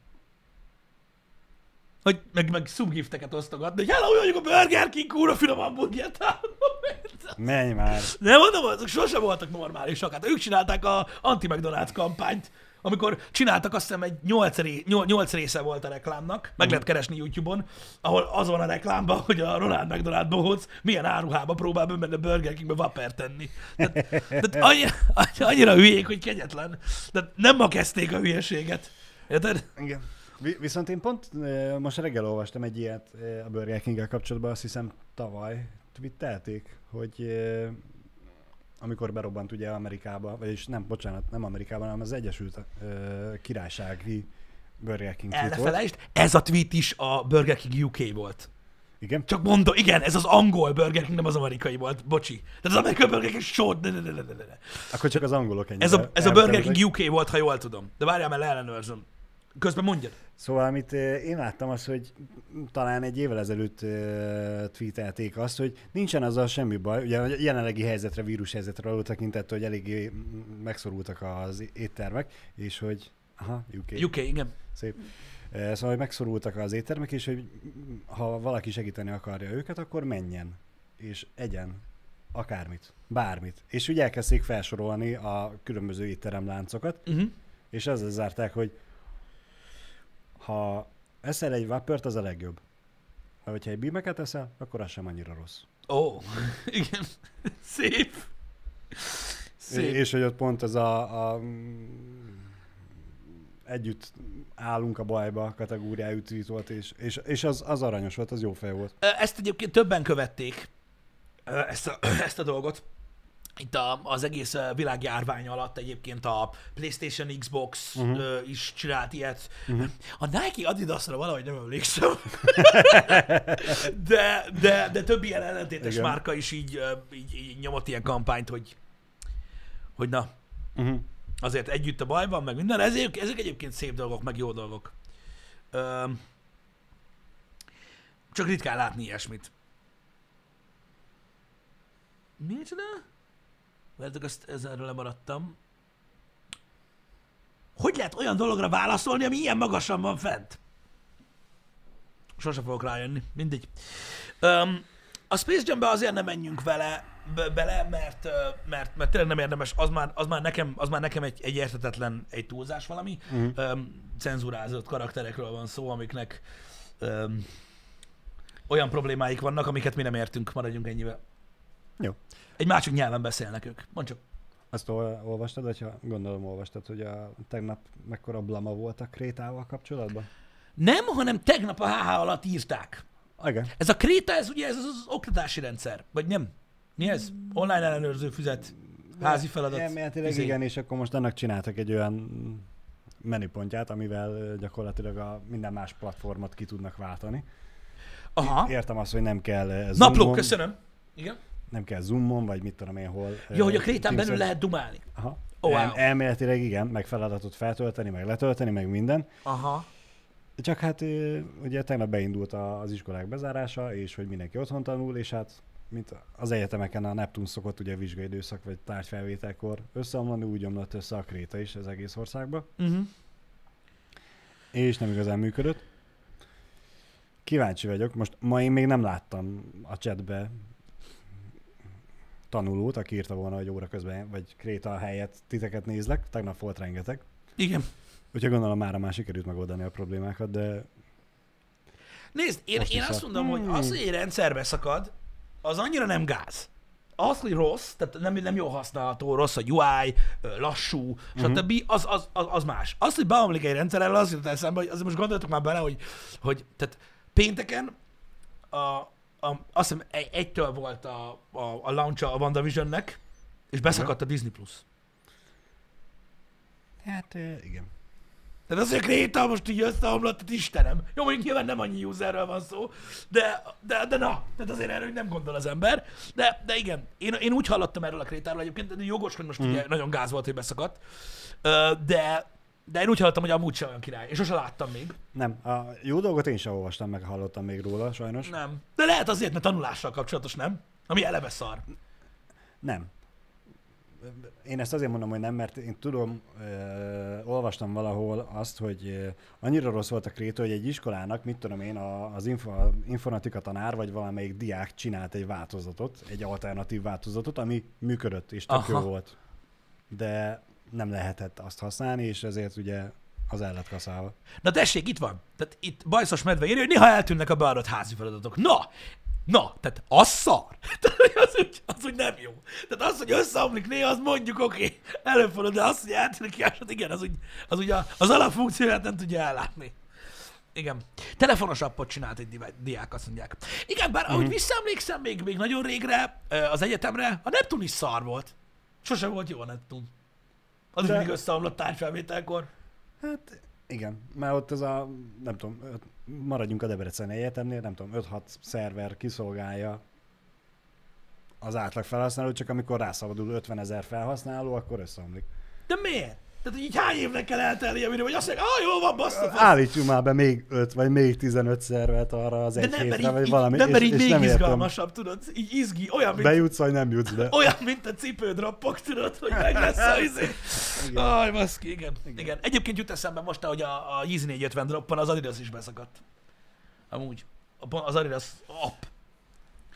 Hogy meg, meg subgifteket osztogatni, hogy hello, vagyok a Burger King, kurva finom hamburgert. Menj már! Nem mondom, azok sosem voltak normálisak. Hát ők csinálták a anti-McDonald's kampányt, amikor csináltak azt hiszem egy 8, ré, 8 része volt a reklámnak, meg lehet keresni YouTube-on, ahol az van a reklámban, hogy a Ronald McDonald bohóc milyen áruhába próbál bemenni a Burger Kingbe vapper tenni. Tehát, tehát annyira, annyira hülyék, hogy kegyetlen. Tehát nem ma kezdték a hülyeséget. Érted? Igen. Vi- Viszont én pont most reggel olvastam egy ilyet a Burger king kapcsolatban, azt hiszem tavaly twittelték, hogy amikor berobbant ugye Amerikába, vagyis nem, bocsánat, nem Amerikában, hanem az Egyesült ö, Királysági Burger King El ne volt. felejtsd, ez a tweet is a Burger King UK volt. Igen. Csak mondom, igen, ez az angol Burger King, nem az amerikai volt, bocsi. Tehát az amerikai Burger King sót, ne, ne, ne, ne, ne. Akkor csak az angolok ennyire. Ez a, ez a Burger. King UK volt, ha jól tudom. De várjál, mert leellenőrzöm. Közben mondjad. Szóval, amit én láttam, az, hogy talán egy évvel ezelőtt tweetelték azt, hogy nincsen azzal semmi baj. Ugye a jelenlegi helyzetre, vírus helyzetre való tekintett, hogy eléggé megszorultak az éttermek, és hogy... Aha, UK. UK, igen. Szép. Szóval, hogy megszorultak az éttermek, és hogy ha valaki segíteni akarja őket, akkor menjen, és egyen akármit, bármit. És úgy elkezdték felsorolni a különböző étteremláncokat, Uh-huh. és ezzel zárták, hogy ha eszel egy vappert, az a legjobb. Ha hogyha egy bímeket eszel, akkor az sem annyira rossz. Ó, oh, igen. Szép. Szép. És hogy ott pont ez a, a mm, együtt állunk a bajba kategóriájú tweet volt, és, és, és az, az aranyos volt, az jó fej volt. Ezt egyébként többen követték, ezt a, ezt a dolgot. Itt a, az egész ö, világjárvány alatt egyébként a PlayStation, Xbox uh-huh. is csinált ilyet. Uh-huh. A Nike Adidasra valahogy nem emlékszem. de, de, de több ilyen ellentétes Igen. márka is így, ö, így, így nyomott ilyen kampányt, hogy, hogy na, Uh-huh. azért együtt a bajban, meg minden. Ezek, ezek egyébként szép dolgok, meg jó dolgok. Öm, csak ritkán látni ilyesmit. Micsoda? Várjátok, azt ezerről lemaradtam. Hogy lehet olyan dologra válaszolni, ami ilyen magasan van fent? Sose fogok rájönni. Mindegy. Um, a Space Jam-be azért nem menjünk vele, be, bele, mert, mert, mert tényleg nem érdemes, az már, az már nekem, az már nekem egy, egy értetetlen, egy túlzás valami. Mhm. Um, cenzurázott karakterekről van szó, amiknek um, olyan problémáik vannak, amiket mi nem értünk, maradjunk ennyivel. Jó. Egy másik nyelven beszélnek ők. Mondd csak. Azt ol- olvastad, vagy ha gondolom olvastad, hogy a tegnap mekkora blama volt a Krétával kapcsolatban? Nem, hanem tegnap a HH alatt írták. Igen. Ez a Kréta, ez ugye ez az, oktatási rendszer, vagy nem? Mi ez? Online ellenőrző füzet, házi feladat. Elméletileg izé. igen, és akkor most annak csináltak egy olyan menüpontját, amivel gyakorlatilag a minden más platformot ki tudnak váltani. Aha. Értem azt, hogy nem kell ö, Napló, köszönöm. Igen. Nem kell Zoomon, vagy mit tudom én hol. Jó, hogy a Krétán belül lehet dumálni. Aha. Oh, wow. El, elméletileg igen, meg feladatot feltölteni, meg letölteni, meg minden. Aha. Csak hát ugye tegnap beindult az iskolák bezárása, és hogy mindenki otthon tanul, és hát mint az egyetemeken a Neptun szokott ugye vizsgaidőszak vagy tárgyfelvételkor összeomlani, úgy omlott össze a Kréta is az egész országba, Uh-huh. és nem igazán működött. Kíváncsi vagyok, most ma én még nem láttam a chatbe tanulót, aki írta volna, hogy óra közben, vagy Kréta helyett titeket nézlek, tegnap volt rengeteg. Igen. Úgyhogy gondolom már már sikerült megoldani a problémákat, de Nézd, én, én azt mondom, hogy az, hogy egy rendszerbe szakad, az annyira nem gáz. Az, hogy rossz, tehát nem, nem jó használható, rossz a UI, lassú, stb., az, az, az, az más. Az, hogy beomlik egy rendszer, erről az jut eszembe, hogy azért most gondoltok már bele, hogy, hogy tehát pénteken a, a, azt hiszem egy, egytől volt a, a, a launch a WandaVisionnek, és beszakadt a Disney Plus. Hát igen. Tehát az, hogy a Kréta most így összeomlott, tehát Istenem. Jó, mondjuk nyilván nem annyi userről van szó, de, de, de na, tehát azért erről nem gondol az ember. De, de igen, én, én úgy hallottam erről a Krétáról egyébként, de jogos, hogy most mm. ugye nagyon gáz volt, hogy beszakadt. De, de én úgy hallottam, hogy amúgy sem olyan király. És sose láttam még. Nem, a jó dolgot én sem olvastam, meg hallottam még róla, sajnos. Nem. De lehet azért, mert tanulással kapcsolatos, nem? Ami eleve szar. Nem. Én ezt azért mondom, hogy nem, mert én tudom, ö, olvastam valahol azt, hogy ö, annyira rossz volt a krétő, hogy egy iskolának, mit tudom én, a, az info, informatika tanár, vagy valamelyik diák csinált egy változatot, egy alternatív változatot, ami működött, és tök jó volt. De nem lehetett azt használni, és ezért ugye az el lett kaszálva. Na tessék, itt van. Tehát itt bajszos medve írja, hogy néha eltűnnek a beadott házi feladatok. Na, na, tehát az szar. Tehát az úgy, az úgy nem jó. Tehát az, hogy összeomlik néha, az mondjuk oké, okay, előfordul, de az, hogy eltűnik ki, az igen, az úgy, az, úgy a, az alapfunkcióját nem tudja ellátni. Igen. Telefonos appot csinált egy diák, azt mondják. Igen, bár ahogy visszaemlékszem még, még nagyon régre az egyetemre, a Neptun is szar volt. Sose volt jó a Neptun. Az De- mindig összeomlott tárgyfelvételkor. Hát igen, mert ott ez a, nem tudom, maradjunk a Debrecen Egyetemnél, nem tudom, 5-6 szerver kiszolgálja az átlag felhasználó, csak amikor rászabadul 50 ezer felhasználó, akkor összeomlik. De miért? Tehát, így hány évnek kell eltelni, amire, hogy azt mondják, ah, jó van, baszta, fasz. Állítsunk már be még 5 vagy még 15 szervert arra az De egy nem, mert hétre, így, vagy így, valami, nem, mert így és, és még nem értem, izgalmasabb, tudod? Így izgi, olyan, mint, bejutsz, vagy nem jutsz be. olyan, mint a cipődroppok, tudod, hogy meg lesz a izé. Aj, baszki, igen. igen. igen. Egyébként jut eszembe most, hogy a, a Yeezy 450 droppon az Adidas is beszakadt. Amúgy. Az Adidas app.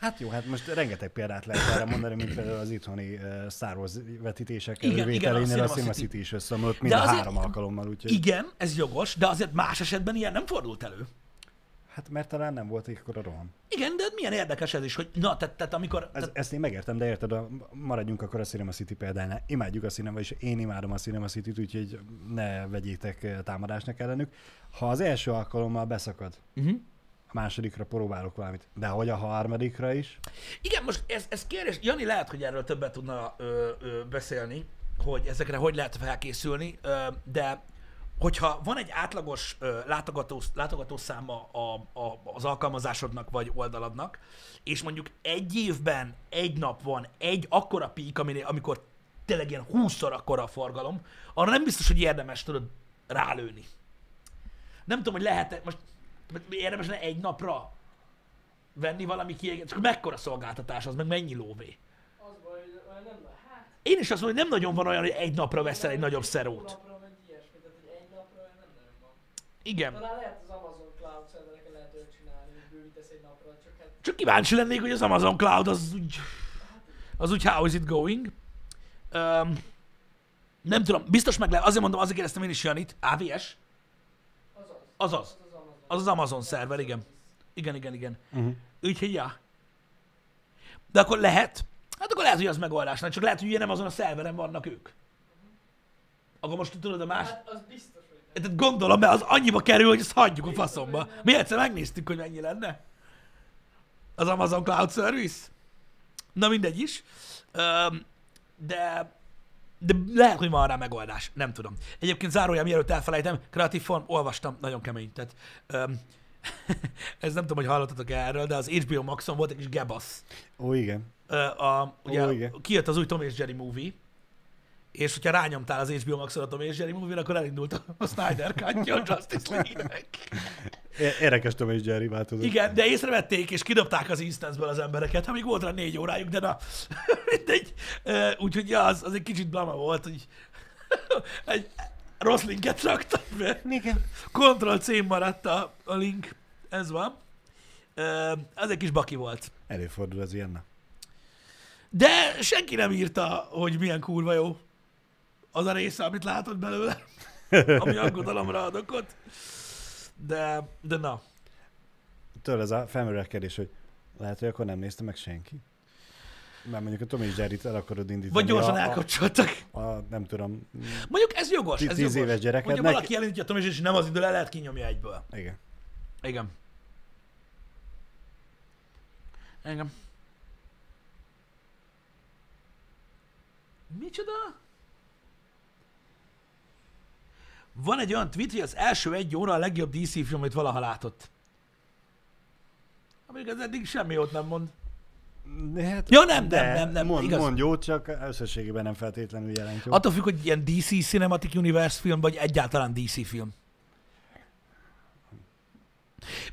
Hát jó, hát most rengeteg példát lehet erre mondani, mint például az itthoni uh, Star Wars vetítések Igen, igen, a a Cinema City. Is összeomlott mind a azért- három alkalommal, úgyhogy... Igen, ez jogos, de azért más esetben ilyen nem fordult elő. Hát mert talán nem volt akkor a roham. Igen, de milyen érdekes ez is, hogy na, tehát, tehát amikor... Ez, Tehát, ezt én megértem, de érted, a, maradjunk akkor a Cinema City példánál. Imádjuk a Cinema, és én imádom a Cinema City-t, úgyhogy ne vegyétek támadásnak ellenük. Ha az első alkalommal beszakad, uh-huh. A másodikra próbálok valamit, de hogy a harmadikra is, Igen, most ez, ez kérdés, Jani lehet, hogy erről többet tudna ö, ö, beszélni, hogy ezekre hogy lehet felkészülni, ö, de hogyha van egy átlagos ö, látogató, látogatószáma a, a, az alkalmazásodnak vagy oldaladnak, és mondjuk egy évben egy nap van egy akkora pík, aminél, amikor tényleg ilyen 20-szor akkora a forgalom, arra nem biztos, hogy érdemes tudod rálőni. Nem tudom, hogy lehet most érdemes lenne egy napra venni valami kiegészítést, csak mekkora szolgáltatás az, meg mennyi lóvé. Az baj, hogy nem hát Én is azt mondom, hogy nem nagyon van olyan, hogy egy napra veszel egy nagyobb szerót. napra, meg ilyesmi, tehát hogy egy napra olyan nem nagyon van. Igen. Talán lehet az Amazon Cloud szervereken lehet olyat csinálni, hogy bővítesz egy napra, csak hát Csak kíváncsi lennék, hogy az Amazon Cloud az úgy, az úgy how is it going. Um, nem tudom, biztos meg lehet, azért mondom, azért kérdeztem én is Janit, AVS? az az. Az az. Az az Amazon. Az az Amazon szerver, igen. Igen, igen, igen. uh-huh. Úgyhogy ja. De akkor lehet, hát akkor lehet, hogy az megoldás, nem? csak lehet, hogy ugye nem azon a szerveren vannak ők. Akkor most tudod a más... Hát az biztos, hogy nem. Tehát gondolom, mert az annyiba kerül, hogy ezt hagyjuk a faszomba. Mi egyszer megnéztük, hogy mennyi lenne. Az Amazon Cloud Service. Na mindegy is. De, de lehet, hogy van rá megoldás. Nem tudom. Egyébként zárójel, mielőtt elfelejtem, Creative Form olvastam, nagyon kemény. Tehát, öm, ez nem tudom, hogy hallottatok erről, de az HBO Maxon volt egy kis gebasz. Ó, igen. Ö, a, ugye, Ó, igen. kijött az új Tom és Jerry movie, és hogyha rányomtál az HBO Maxon a Tom és Jerry movie akkor elindult a- a Snyder cut a Justice League-nek. Érdekes Tom és Jerry változat. Igen, de észrevették, és kidobták az instance az embereket, ha még volt rá négy órájuk, de na, mindegy. Úgyhogy ja, az, az egy kicsit blama volt, hogy egy rossz linket raktak be. Igen. Ctrl-C maradt a, a link, ez van. Az egy kis baki volt. Előfordul ez ilyen. na. De senki nem írta, hogy milyen kurva jó az a része, amit látod belőle, ami aggodalomra ad okot. De, de na. Tőle ez a felmerül a kérdés, hogy lehet, hogy akkor nem nézte meg senki. Mert mondjuk a Tom és Jerry-t el akarod indítani. Vagy gyorsan elkapcsoltak. a, a, nem tudom, Mondjuk ez jogos, ez tíz jogos. éves gyereked, Mondja, neki- valaki elindítja a Tom és Jerry, nem az idő, le lehet kinyomja egyből. igen. Igen. Engem. Micsoda? Van egy olyan tweet, hogy az első egy óra a legjobb DC film, amit valaha látott. Amíg az eddig semmi jót nem mond. De hát, Ja, nem, de nem, nem, nem, Mond, igaz. mond jót, csak összességében nem feltétlenül jelent jó. Attól függ, hogy ilyen DC Cinematic Universe film, vagy egyáltalán DC film.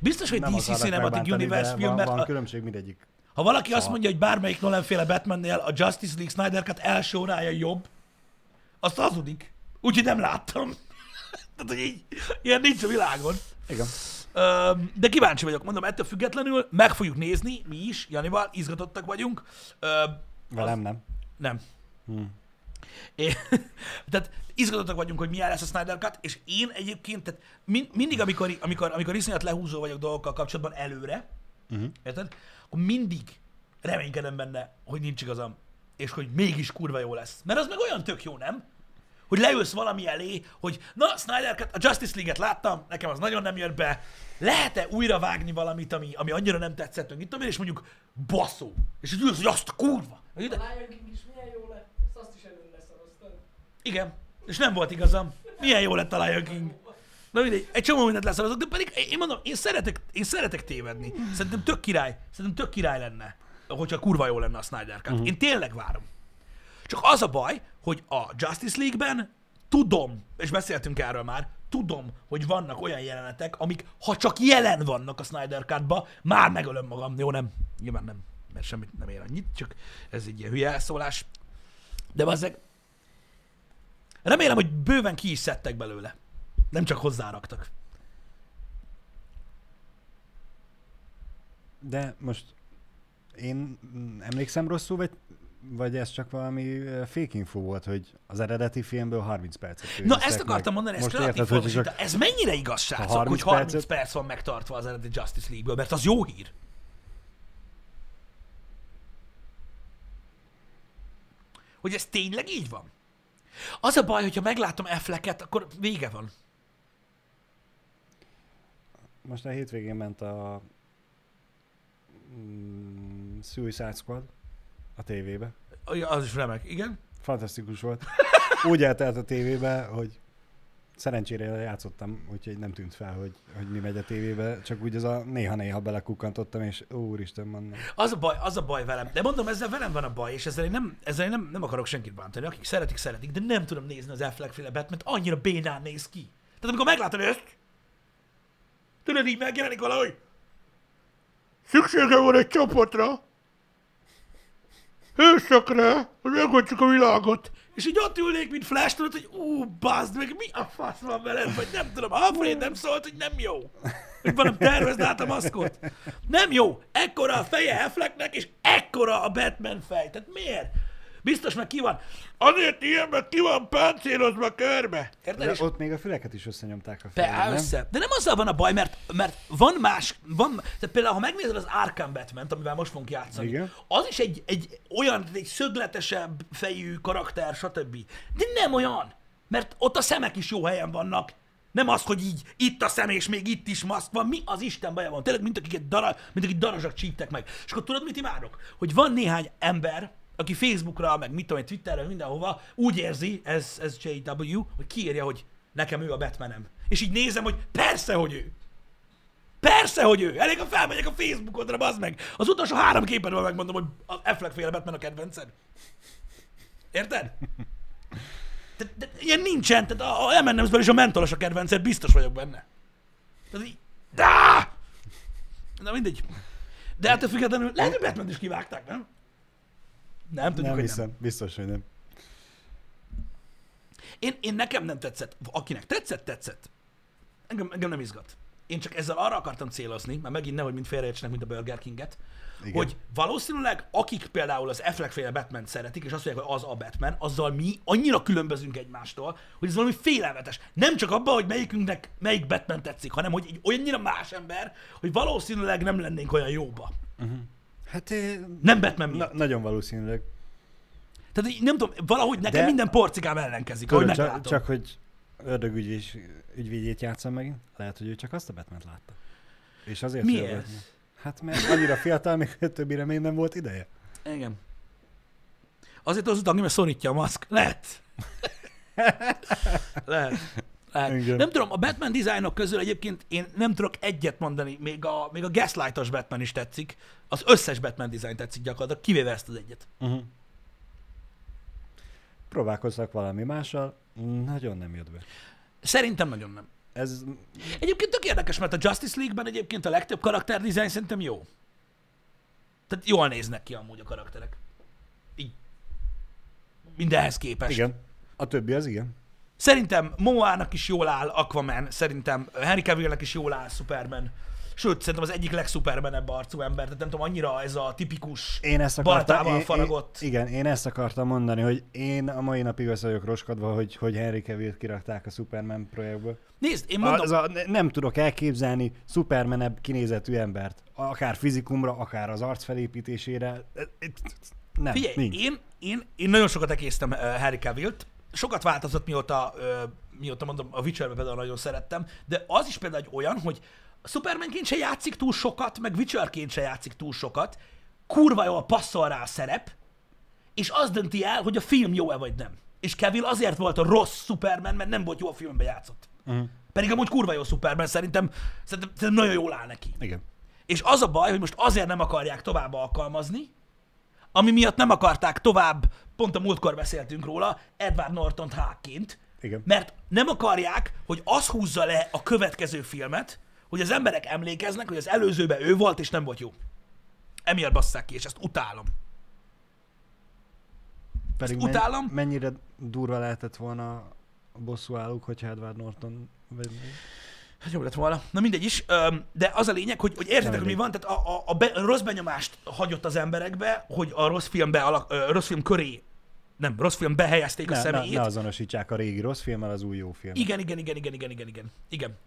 Biztos, hogy Nem DC Cinematic Universe film, van, mert van a, különbség mindegyik. ha valaki azt Szar. mondja, hogy bármelyik Nolan-féle Batmannél a Justice League Snyder Cut első órája jobb, azt hazudik. Úgyhogy nem láttam. Tehát, hogy így, ilyen nincs a világon. Igen. De kíváncsi vagyok, mondom, ettől függetlenül meg fogjuk nézni, mi is, Janival, izgatottak vagyunk. Velem nem. Nem. Hm. É, tehát izgatottak vagyunk, hogy milyen lesz a Snyder Cut, és én egyébként, tehát min, mindig, amikor, amikor, amikor iszonyat lehúzó vagyok dolgokkal kapcsolatban előre, Uh-huh. érted? Akkor mindig reménykedem benne, hogy nincs igazam, és hogy mégis kurva jó lesz. Mert az meg olyan tök jó, nem? Hogy leülsz valami elé, hogy na, Snyder a Justice League-et láttam, nekem az nagyon nem jött be, lehet-e újra vágni valamit, ami, ami annyira nem tetszett, meg itt tudom én, és mondjuk baszó. És így ülsz, hogy azt a kurva. A Lion King is milyen jó lett, ezt azt is előre leszaroztad. Igen, és nem volt igazam. Milyen jó lett a Lion King. Na mindegy, egy csomó mindent leszarozok, de pedig én mondom, én szeretek, én szeretek tévedni. Szerintem tök király, szerintem tök király lenne, hogyha kurva jó lenne a Snyder Cut. Uh-huh. Én tényleg várom. Csak az a baj, hogy a Justice League-ben tudom, és beszéltünk erről már, tudom, hogy vannak olyan jelenetek, amik, ha csak jelen vannak a Snyder Cut-ba, már megölöm magam. Jó, nem, nyilván nem, mert semmit nem ér annyit, csak ez egy ilyen hülye elszólás. De bazzeg, remélem, hogy bőven ki is szedtek belőle. Nem csak hozzáraktak. De most én emlékszem rosszul, vagy, vagy ez csak valami fake info volt, hogy az eredeti filmből 30 percet Na, ezt akartam meg. mondani, ez kreatív csak Ez mennyire igaz, srácok, 30 hogy 30 percet- perc van megtartva az eredeti Justice League-ből, mert az jó hír. Hogy ez tényleg így van. Az a baj, hogyha meglátom Afflecket, akkor vége van. most a hétvégén ment a mm, Suicide Squad a tévébe. Az is remek, igen. Fantasztikus volt. Úgy eltelt a tévébe, hogy szerencsére játszottam, úgyhogy nem tűnt fel, hogy, hogy mi megy a tévébe, csak úgy az a néha-néha belekukkantottam, és úristen, mondom. Az a baj, az a baj velem. De mondom, ezzel velem van a baj, és ezzel én nem, ezzel én nem, nem akarok senkit bántani. Akik szeretik, szeretik, de nem tudom nézni az Affleck féle Batman, annyira bénán néz ki. Tehát amikor meglátod ezt, tudod, így megjelenik valahogy. Szükségem van egy csapatra, hősökre, hogy megoldjuk a világot. És így ott ülnék, mint Flash, tudod, hogy ú, bazd meg, mi a fasz van veled, vagy nem tudom, Alfred nem szólt, hogy nem jó. Hogy valam tervezd át a maszkot. Nem jó. Ekkora a feje Afflecknek, és ekkora a Batman fej. Tehát miért? Biztos meg ki van. Azért ilyen, mert ki van páncélozva körbe. Érted? De ott még a füleket is összenyomták a fején, nem? össze. De nem azzal van a baj, mert, mert van más, van, tehát például ha megnézed az Arkham batman amivel most fogunk játszani, Igen. az is egy, egy olyan, egy szögletesebb fejű karakter, stb. De nem olyan, mert ott a szemek is jó helyen vannak. Nem az, hogy így itt a szem, és még itt is maszk van. Mi az Isten baja van? Tényleg, mint akiket dara, mint akik darazsak csíptek meg. És akkor tudod, mit imádok? Hogy van néhány ember, aki Facebookra, meg mit tudom, Twitterre, mindenhova úgy érzi, ez, ez JW, hogy kiírja, hogy nekem ő a Batmanem. És így nézem, hogy persze, hogy ő. Persze, hogy ő. Elég, ha felmegyek a Facebookodra, bazd meg. Az utolsó három képedről megmondom, hogy az Affleck féle Batman a kedvenced. Érted? De, de, ilyen nincsen, tehát a, a M&M's-ből is a mentolos a kedvenced, biztos vagyok benne. Tehát így, Dá! Na mindegy. De ettől függetlenül lehet, hogy batman is kivágták, nem? Nem, tudjuk, Nem hogy hiszem, biztos, hogy nem. Én, én nekem nem tetszett. Akinek tetszett, tetszett. Engem, engem nem izgat. Én csak ezzel arra akartam célozni, mert megint nehogy mint félreértsenek, mint a Burger Kinget, Igen. hogy valószínűleg akik például az Affleck féle batman szeretik, és azt mondják, hogy az a Batman, azzal mi annyira különbözünk egymástól, hogy ez valami félelmetes. Nem csak abban, hogy melyikünknek melyik Batman tetszik, hanem hogy egy olyannyira más ember, hogy valószínűleg nem lennénk olyan jóba. Hát eh, Nem Batman na, miatt. nagyon valószínűleg. Tehát így nem tudom, valahogy nekem De- minden porcikám ellenkezik, ahogy Tudod, meglátom. csak, csak, hogy ördögügy és ügyvédjét játszom megint, lehet, hogy ő csak azt a batman látta. És azért Miért? Batman. Hát mert annyira fiatal, még többire még nem volt ideje. Igen. Azért az utána mert szorítja a maszk. Lehet. Lehet. Lehet. Igen. Nem tudom, a Batman dizájnok közül egyébként én nem tudok egyet mondani, még a, még a Gaslightos Batman is tetszik. Az összes Batman dizájn tetszik gyakorlatilag, kivéve ezt az egyet. Uh-huh. Próbálkoztak valami mással, nagyon nem jött be. Szerintem nagyon nem. Ez Egyébként tök érdekes, mert a Justice League-ben egyébként a legtöbb karakter dizájn szerintem jó. Tehát jól néznek ki amúgy a karakterek. Így. Mindenhez képest. igen. A többi az igen. Szerintem Moának is jól áll Aquaman, szerintem Henry Cavillnek is jól áll Superman. Sőt, szerintem az egyik legsupermenebb arcú ember, tehát nem tudom, annyira ez a tipikus Én ezt akartam, baltával én, faragott. Én, igen, én ezt akartam mondani, hogy én a mai napig össze vagyok roskadva, hogy, hogy Henry Cavill kirakták a Superman projektből. Nézd, én mondom, Az a, nem tudok elképzelni Supermanebb kinézetű embert. Akár fizikumra, akár az arc felépítésére. Nem, Figyelj, nincs. én, én, én nagyon sokat ekésztem Harry Cavill-t, sokat változott, mióta, uh, mióta mondom, a Witcherbe például nagyon szerettem, de az is például egy olyan, hogy Supermanként se játszik túl sokat, meg Witcherként se játszik túl sokat, kurva jól passzol rá a szerep, és az dönti el, hogy a film jó-e vagy nem. És Cavill azért volt a rossz Superman, mert nem volt jó a filmben játszott. Uh-huh. Pedig amúgy kurva jó Superman, szerintem, szerintem, szerintem nagyon jól áll neki. Igen. És az a baj, hogy most azért nem akarják tovább alkalmazni, ami miatt nem akarták tovább, pont a múltkor beszéltünk róla, Edward Norton hákként, Igen. mert nem akarják, hogy az húzza le a következő filmet, hogy az emberek emlékeznek, hogy az előzőben ő volt, és nem volt jó. Emiatt basszák ki, és ezt utálom. Pedig Ezt utálom. mennyire durva lehetett volna a bosszúállók, hogyha Edward Norton... Hát jó lett volna. Na mindegy is, de az a lényeg, hogy, hogy értitek, hogy mi van, tehát a, a, a, be, a rossz benyomást hagyott az emberekbe, hogy a rossz filmbe, alak, ö, rossz film köré, nem, rossz filmbe helyezték a Ne, ne, személyét. ne azonosítsák a régi rossz filmmel az új jó film. Igen, igen, igen, igen, igen, igen, igen. igen.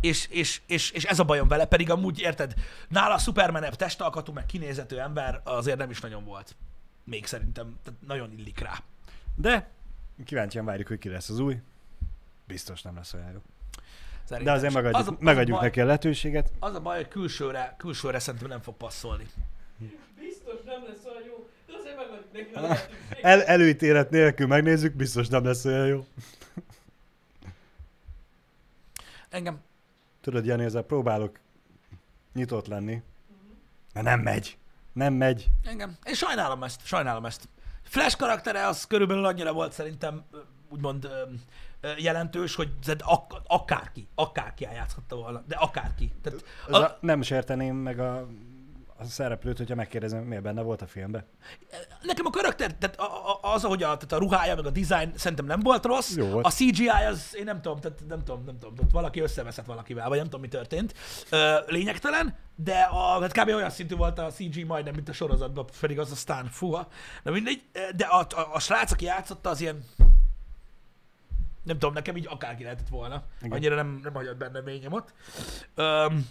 És, és, és, és, ez a bajom vele, pedig amúgy érted, nála a Superman testalkatú, meg kinézető ember azért nem is nagyon volt. Még szerintem, tehát nagyon illik rá. De kíváncsian várjuk, hogy ki lesz az új. Biztos nem lesz olyan jó. De Szerintem azért is. megadjuk, az a, az megadjuk a baj, neki a lehetőséget. Az a baj, hogy külsőre, külsőre szerintem nem fog passzolni. Biztos nem lesz olyan jó, de azért megadjuk neki a lehetőséget. El, előítélet nélkül megnézzük, biztos nem lesz olyan jó. Engem, Tudod, Jani, ezzel próbálok nyitott lenni. De nem megy. Nem megy. engem. Én sajnálom ezt, sajnálom ezt. Flash karaktere az körülbelül annyira volt szerintem úgymond jelentős, hogy ak- akárki, akárki eljátszhatta volna, de akárki. Tehát, a, a, nem sérteném meg a, a szereplőt, hogyha megkérdezem, miért benne volt a filmben. nekem a karakter, tehát az, ahogy a, tehát a ruhája, meg a design szerintem nem volt rossz. Jó volt. A CGI az, én nem tudom, tehát nem tudom, nem tudom, tehát valaki összeveszett valakivel, vagy nem tudom, mi történt. Lényegtelen, de a, hát kb. olyan szintű volt a CG majdnem, mint a sorozatban, pedig az aztán fuha. Na mindegy, de a, a, a srác, aki játszotta, az ilyen nem tudom, nekem így akárki lehetett volna. Igen. Annyira nem, nem hagyott benne mély nyomot. Öm,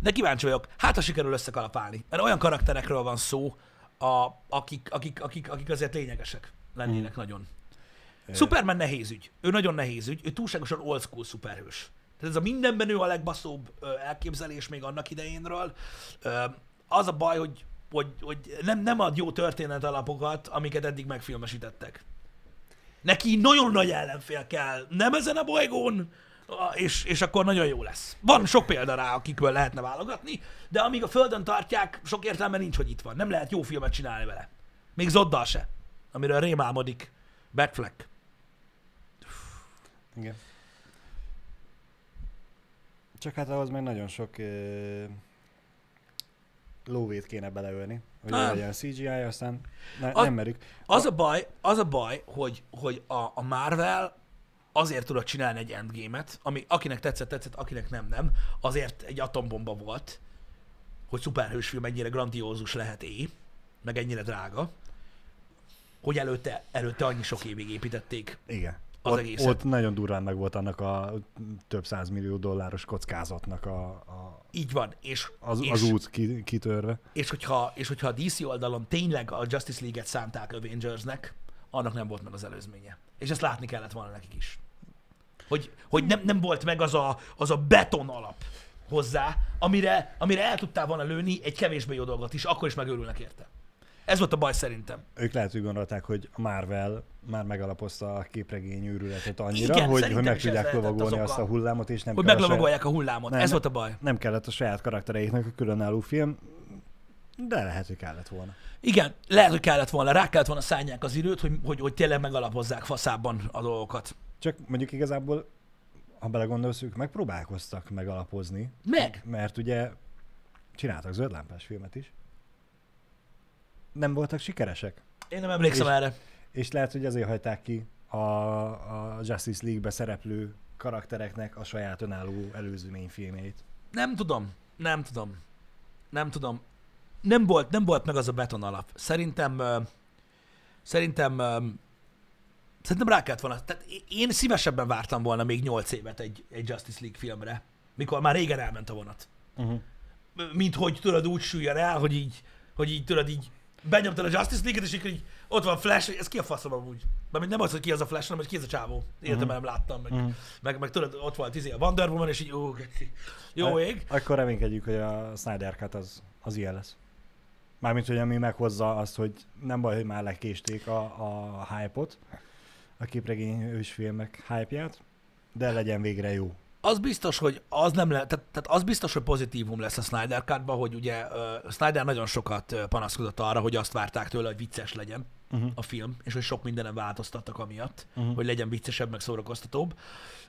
de kíváncsi vagyok. Hát, ha sikerül összekalapálni. Mert olyan karakterekről van szó, a, akik, akik, akik, akik azért lényegesek lennének Mhm. nagyon. Superman nehéz ügy. Ő nagyon nehéz ügy. Ő túlságosan old school szuperhős. Tehát ez a mindenben ő a legbaszóbb elképzelés még annak idejénről. Az a baj, hogy, hogy, hogy nem, nem ad jó történet alapokat, amiket eddig megfilmesítettek. Neki nagyon nagy ellenfél kell, nem ezen a bolygón, és, és akkor nagyon jó lesz. Van sok példa rá, akikből lehetne válogatni, de amíg a Földön tartják, sok értelme nincs, hogy itt van. Nem lehet jó filmet csinálni vele. Még Zoddal se, amiről rémálmodik Batfleck. Igen. Csak hát ahhoz meg nagyon sok uh, lóvét kéne beleölni, hogy Ah. legyen CGI, aztán ne, Az- nem merük. Az a baj, az a baj, hogy, hogy a, a Marvel azért tudott csinálni egy endgame-et, ami akinek tetszett, tetszett, akinek nem, nem, azért egy atombomba volt, hogy szuperhős film ennyire grandiózus lehet é, meg ennyire drága, hogy előtte, előtte annyi sok évig építették. Igen. Az ott, egészet. ott nagyon durván meg volt annak a több százmillió dolláros kockázatnak a, a, Így van, és, az, és, az út ki, kitörve. és, hogyha, és hogyha a DC oldalon tényleg a Justice League-et szánták Avengersnek, annak nem volt meg az előzménye. És ezt látni kellett volna nekik is. Hogy, hogy nem, nem volt meg az a, az a beton alap, hozzá, amire, amire el tudtál volna lőni egy kevésbé jó dolgot is, akkor is megőrülnek érte. Ez volt a baj szerintem. Ők lehet úgy gondolták, hogy a Marvel már megalapozta a képregény őrületet annyira, Igen, hogy, hogy meg tudják lovagolni az azt a hullámot, és nem Hogy kell a saját, meglovagolják a hullámot. Nem, Ez volt a baj. nem kellett a saját karaktereiknek a különálló film, de lehet, hogy kellett volna. Igen, lehet, hogy kellett volna, rá kellett volna szállják az időt, hogy, hogy, hogy tényleg megalapozzák faszában a dolgokat. Csak mondjuk igazából, ha belegondolsz, ők megpróbálkoztak megalapozni, Meg! mert ugye csináltak zöldlámpás filmet is. Nem voltak sikeresek. Én nem emlékszem És- erre. És lehet, hogy azért hagyták ki a, a Justice League-be szereplő karaktereknek a saját önálló előzményfilmjeit. Nem tudom, nem tudom. Nem tudom. Nem volt, nem volt meg az a beton alap. Szerintem, szerintem, szerintem rá kellett volna. Tehát én- szívesebben vártam volna még 8 évet egy, egy Justice League filmre, mikor már régen elment a vonat. Uh-huh. Mint hogy tudod úgy süllyed el, hogy így, hogy így tudod így benyomtad a Justice League-et, és így, így ott van Flash, hogy ez ki a faszom amúgy? Mármint nem az, hogy ki az a Flash, hanem hogy ki ez a csávó. Életemben nem láttam, meg, Mhm. meg, meg, tudod, ott volt izé, a Wonder Woman, és így, ó, geci. jó ég. Akkor reménykedjük, hogy a Snyder Cut az, az ilyen lesz. Mármint, hogy ami meghozza azt, hogy nem baj, hogy már lekésték a, a hype-ot, a képregény ősfilmek hype-ját, de legyen végre jó. Az biztos, hogy az nem le, tehát, tehát az biztos, hogy pozitívum lesz a Snyder cut hogy ugye uh, Snyder nagyon sokat panaszkodott arra, hogy azt várták tőle, hogy vicces legyen Uh-huh. a film, és hogy sok mindenen változtattak amiatt, Uh-huh. hogy legyen viccesebb, meg szórakoztatóbb.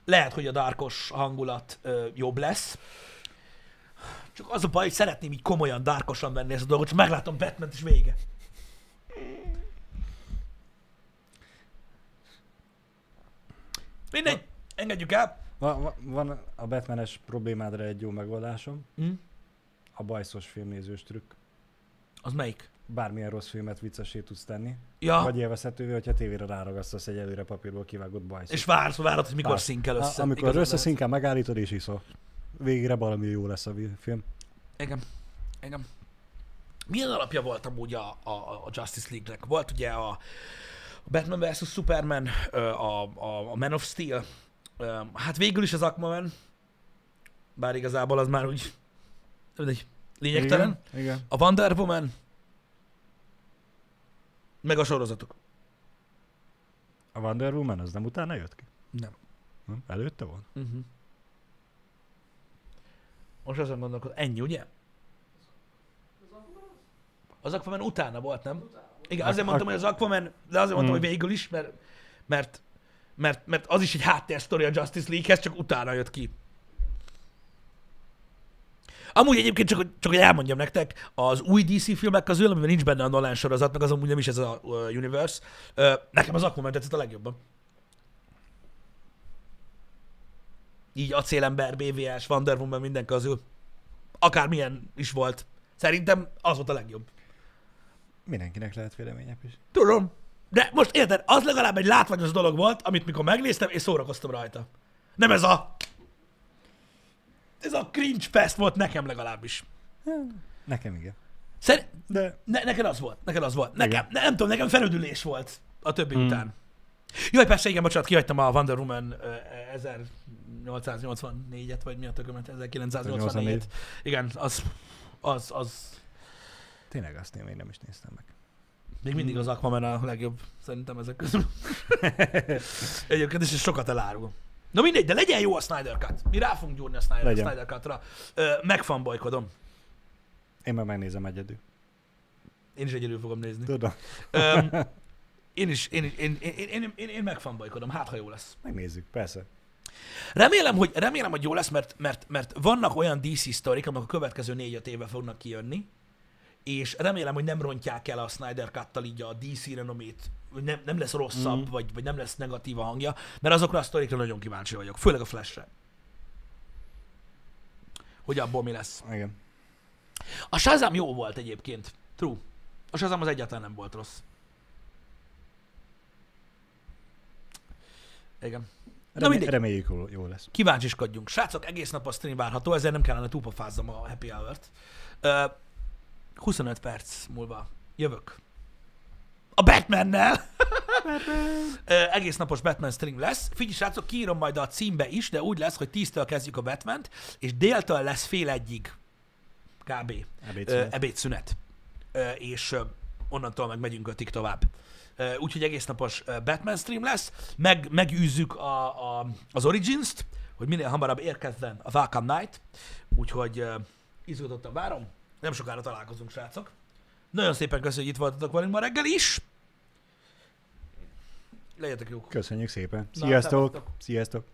Lehet, hogy a darkos hangulat uh, jobb lesz, csak az a baj, hogy szeretném így komolyan, darkosan venni ezt a dolgot, csak meglátom batman és vége. Mindegy, engedjük el. Van, van- a Batmanes problémádra egy jó megoldásom, Hm? a bajszos filmnézős trükk. Az melyik? Bármilyen rossz filmet viccesé tudsz tenni, Ja, vagy élvezhetővé, hogyha tévére ráragasztasz egy előre papírból kivágott bajszot. és vársz, várod, hogy mikor Vársz. szinkel össze. A, amikor összeszinkel, megállítod és iszol. Végre valami jó lesz a film. Igen. Igen. Milyen alapja volt amúgy a, a, a Justice League-nek? Volt ugye a, Batman vs. Superman, a, a, a Man of Steel, hát végül is az Aquaman, bár igazából az már úgy, mindegy, lényegtelen. Igen, igen. A Wonder Woman, meg a sorozatok. A Wonder Woman az nem utána jött ki? Nem. Nem? Előtte van? Uh-huh. Most azon gondolkodom, ennyi, ugye? Az Aquaman utána volt, nem? Igen, azért mondtam, hogy az Aquaman, de azért mondtam, Mm. hogy végül is, mert, mert, mert, mert az is egy háttérsztori a Justice League-hez, csak utána jött ki. Amúgy egyébként csak, csak hogy elmondjam nektek, az új DC filmek közül, amiben nincs benne a Nolan sorozat, meg az amúgy nem is ez a universe, nekem az Aquaman tetszett a legjobban. Így acélember, BVS, Wonder Woman minden közül. Akármilyen is volt. Szerintem az volt a legjobb. Mindenkinek lehet vélemények is. Tudom. De most érted, az legalább egy látványos dolog volt, amit mikor megnéztem, és szórakoztam rajta. Nem ez a... Ez a cringe fest volt nekem legalábbis. Nekem igen. Szer... De Ne, neked az volt, neked az volt. Nekem, ne, nem tudom, nekem felüdülés volt a többi Hmm. után. Jaj, persze, igen, bocsánat, kihagytam a Wonder Woman ö, 1884-et, vagy mi a tökömet, 1984-et. Igen, az, az, az, tényleg azt én még nem is néztem meg. Még mindig az Aquaman a legjobb, szerintem ezek közül. Egyébként is sokat elárul. Na mindegy, de legyen jó a Snyder Cut. Mi rá fogunk gyúrni a Snyder, a Legyen. Snyder Cut-ra. Ö, Megfanbolykodom. Én meg megnézem egyedül. Én is egyedül fogom nézni. Tudom. Öm, én is, én, én, én, én, én, én, én megfanbolykodom, hát ha jó lesz. Megnézzük, persze. Remélem, hogy, remélem, hogy jó lesz, mert, mert, mert vannak olyan DC sztorik, amik a következő négy-öt éve fognak kijönni, és remélem, hogy nem rontják el a Snyder cut így a DC renomét, hogy nem, nem lesz rosszabb, Mhm. vagy, vagy nem lesz negatív a hangja, mert azokra a sztorikra nagyon kíváncsi vagyok, főleg a Flash-re. Hogy abból mi lesz. Igen. A Shazam jó volt egyébként. True. A Shazam az egyáltalán nem volt rossz. Igen. Na Remé- mindegy. reméljük, jó, jó lesz. Kíváncsiskodjunk. Srácok, egész nap a stream várható, ezért nem kellene túlpofázzam a happy hour-t. Uh, 25 perc múlva jövök. A Batmannel! Ö, egész napos Batman stream lesz. Figyelj, srácok, kiírom majd a címbe is, de úgy lesz, hogy 10-től kezdjük a batman és déltől lesz fél egyig kb. Ebédszünet. Ebédszünet. És onnantól meg megyünk ötig tovább. Úgyhogy egész napos Batman stream lesz. Meg, megűzzük a, a, az Origins-t, hogy minél hamarabb érkezzen a Valkam Night. Úgyhogy izgatottan várom. Nem sokára találkozunk, srácok. Nagyon szépen köszönjük, hogy itt voltatok velünk ma reggel is. Legyetek jók! Köszönjük szépen. Na, Sziasztok! szevasztok. Sziasztok!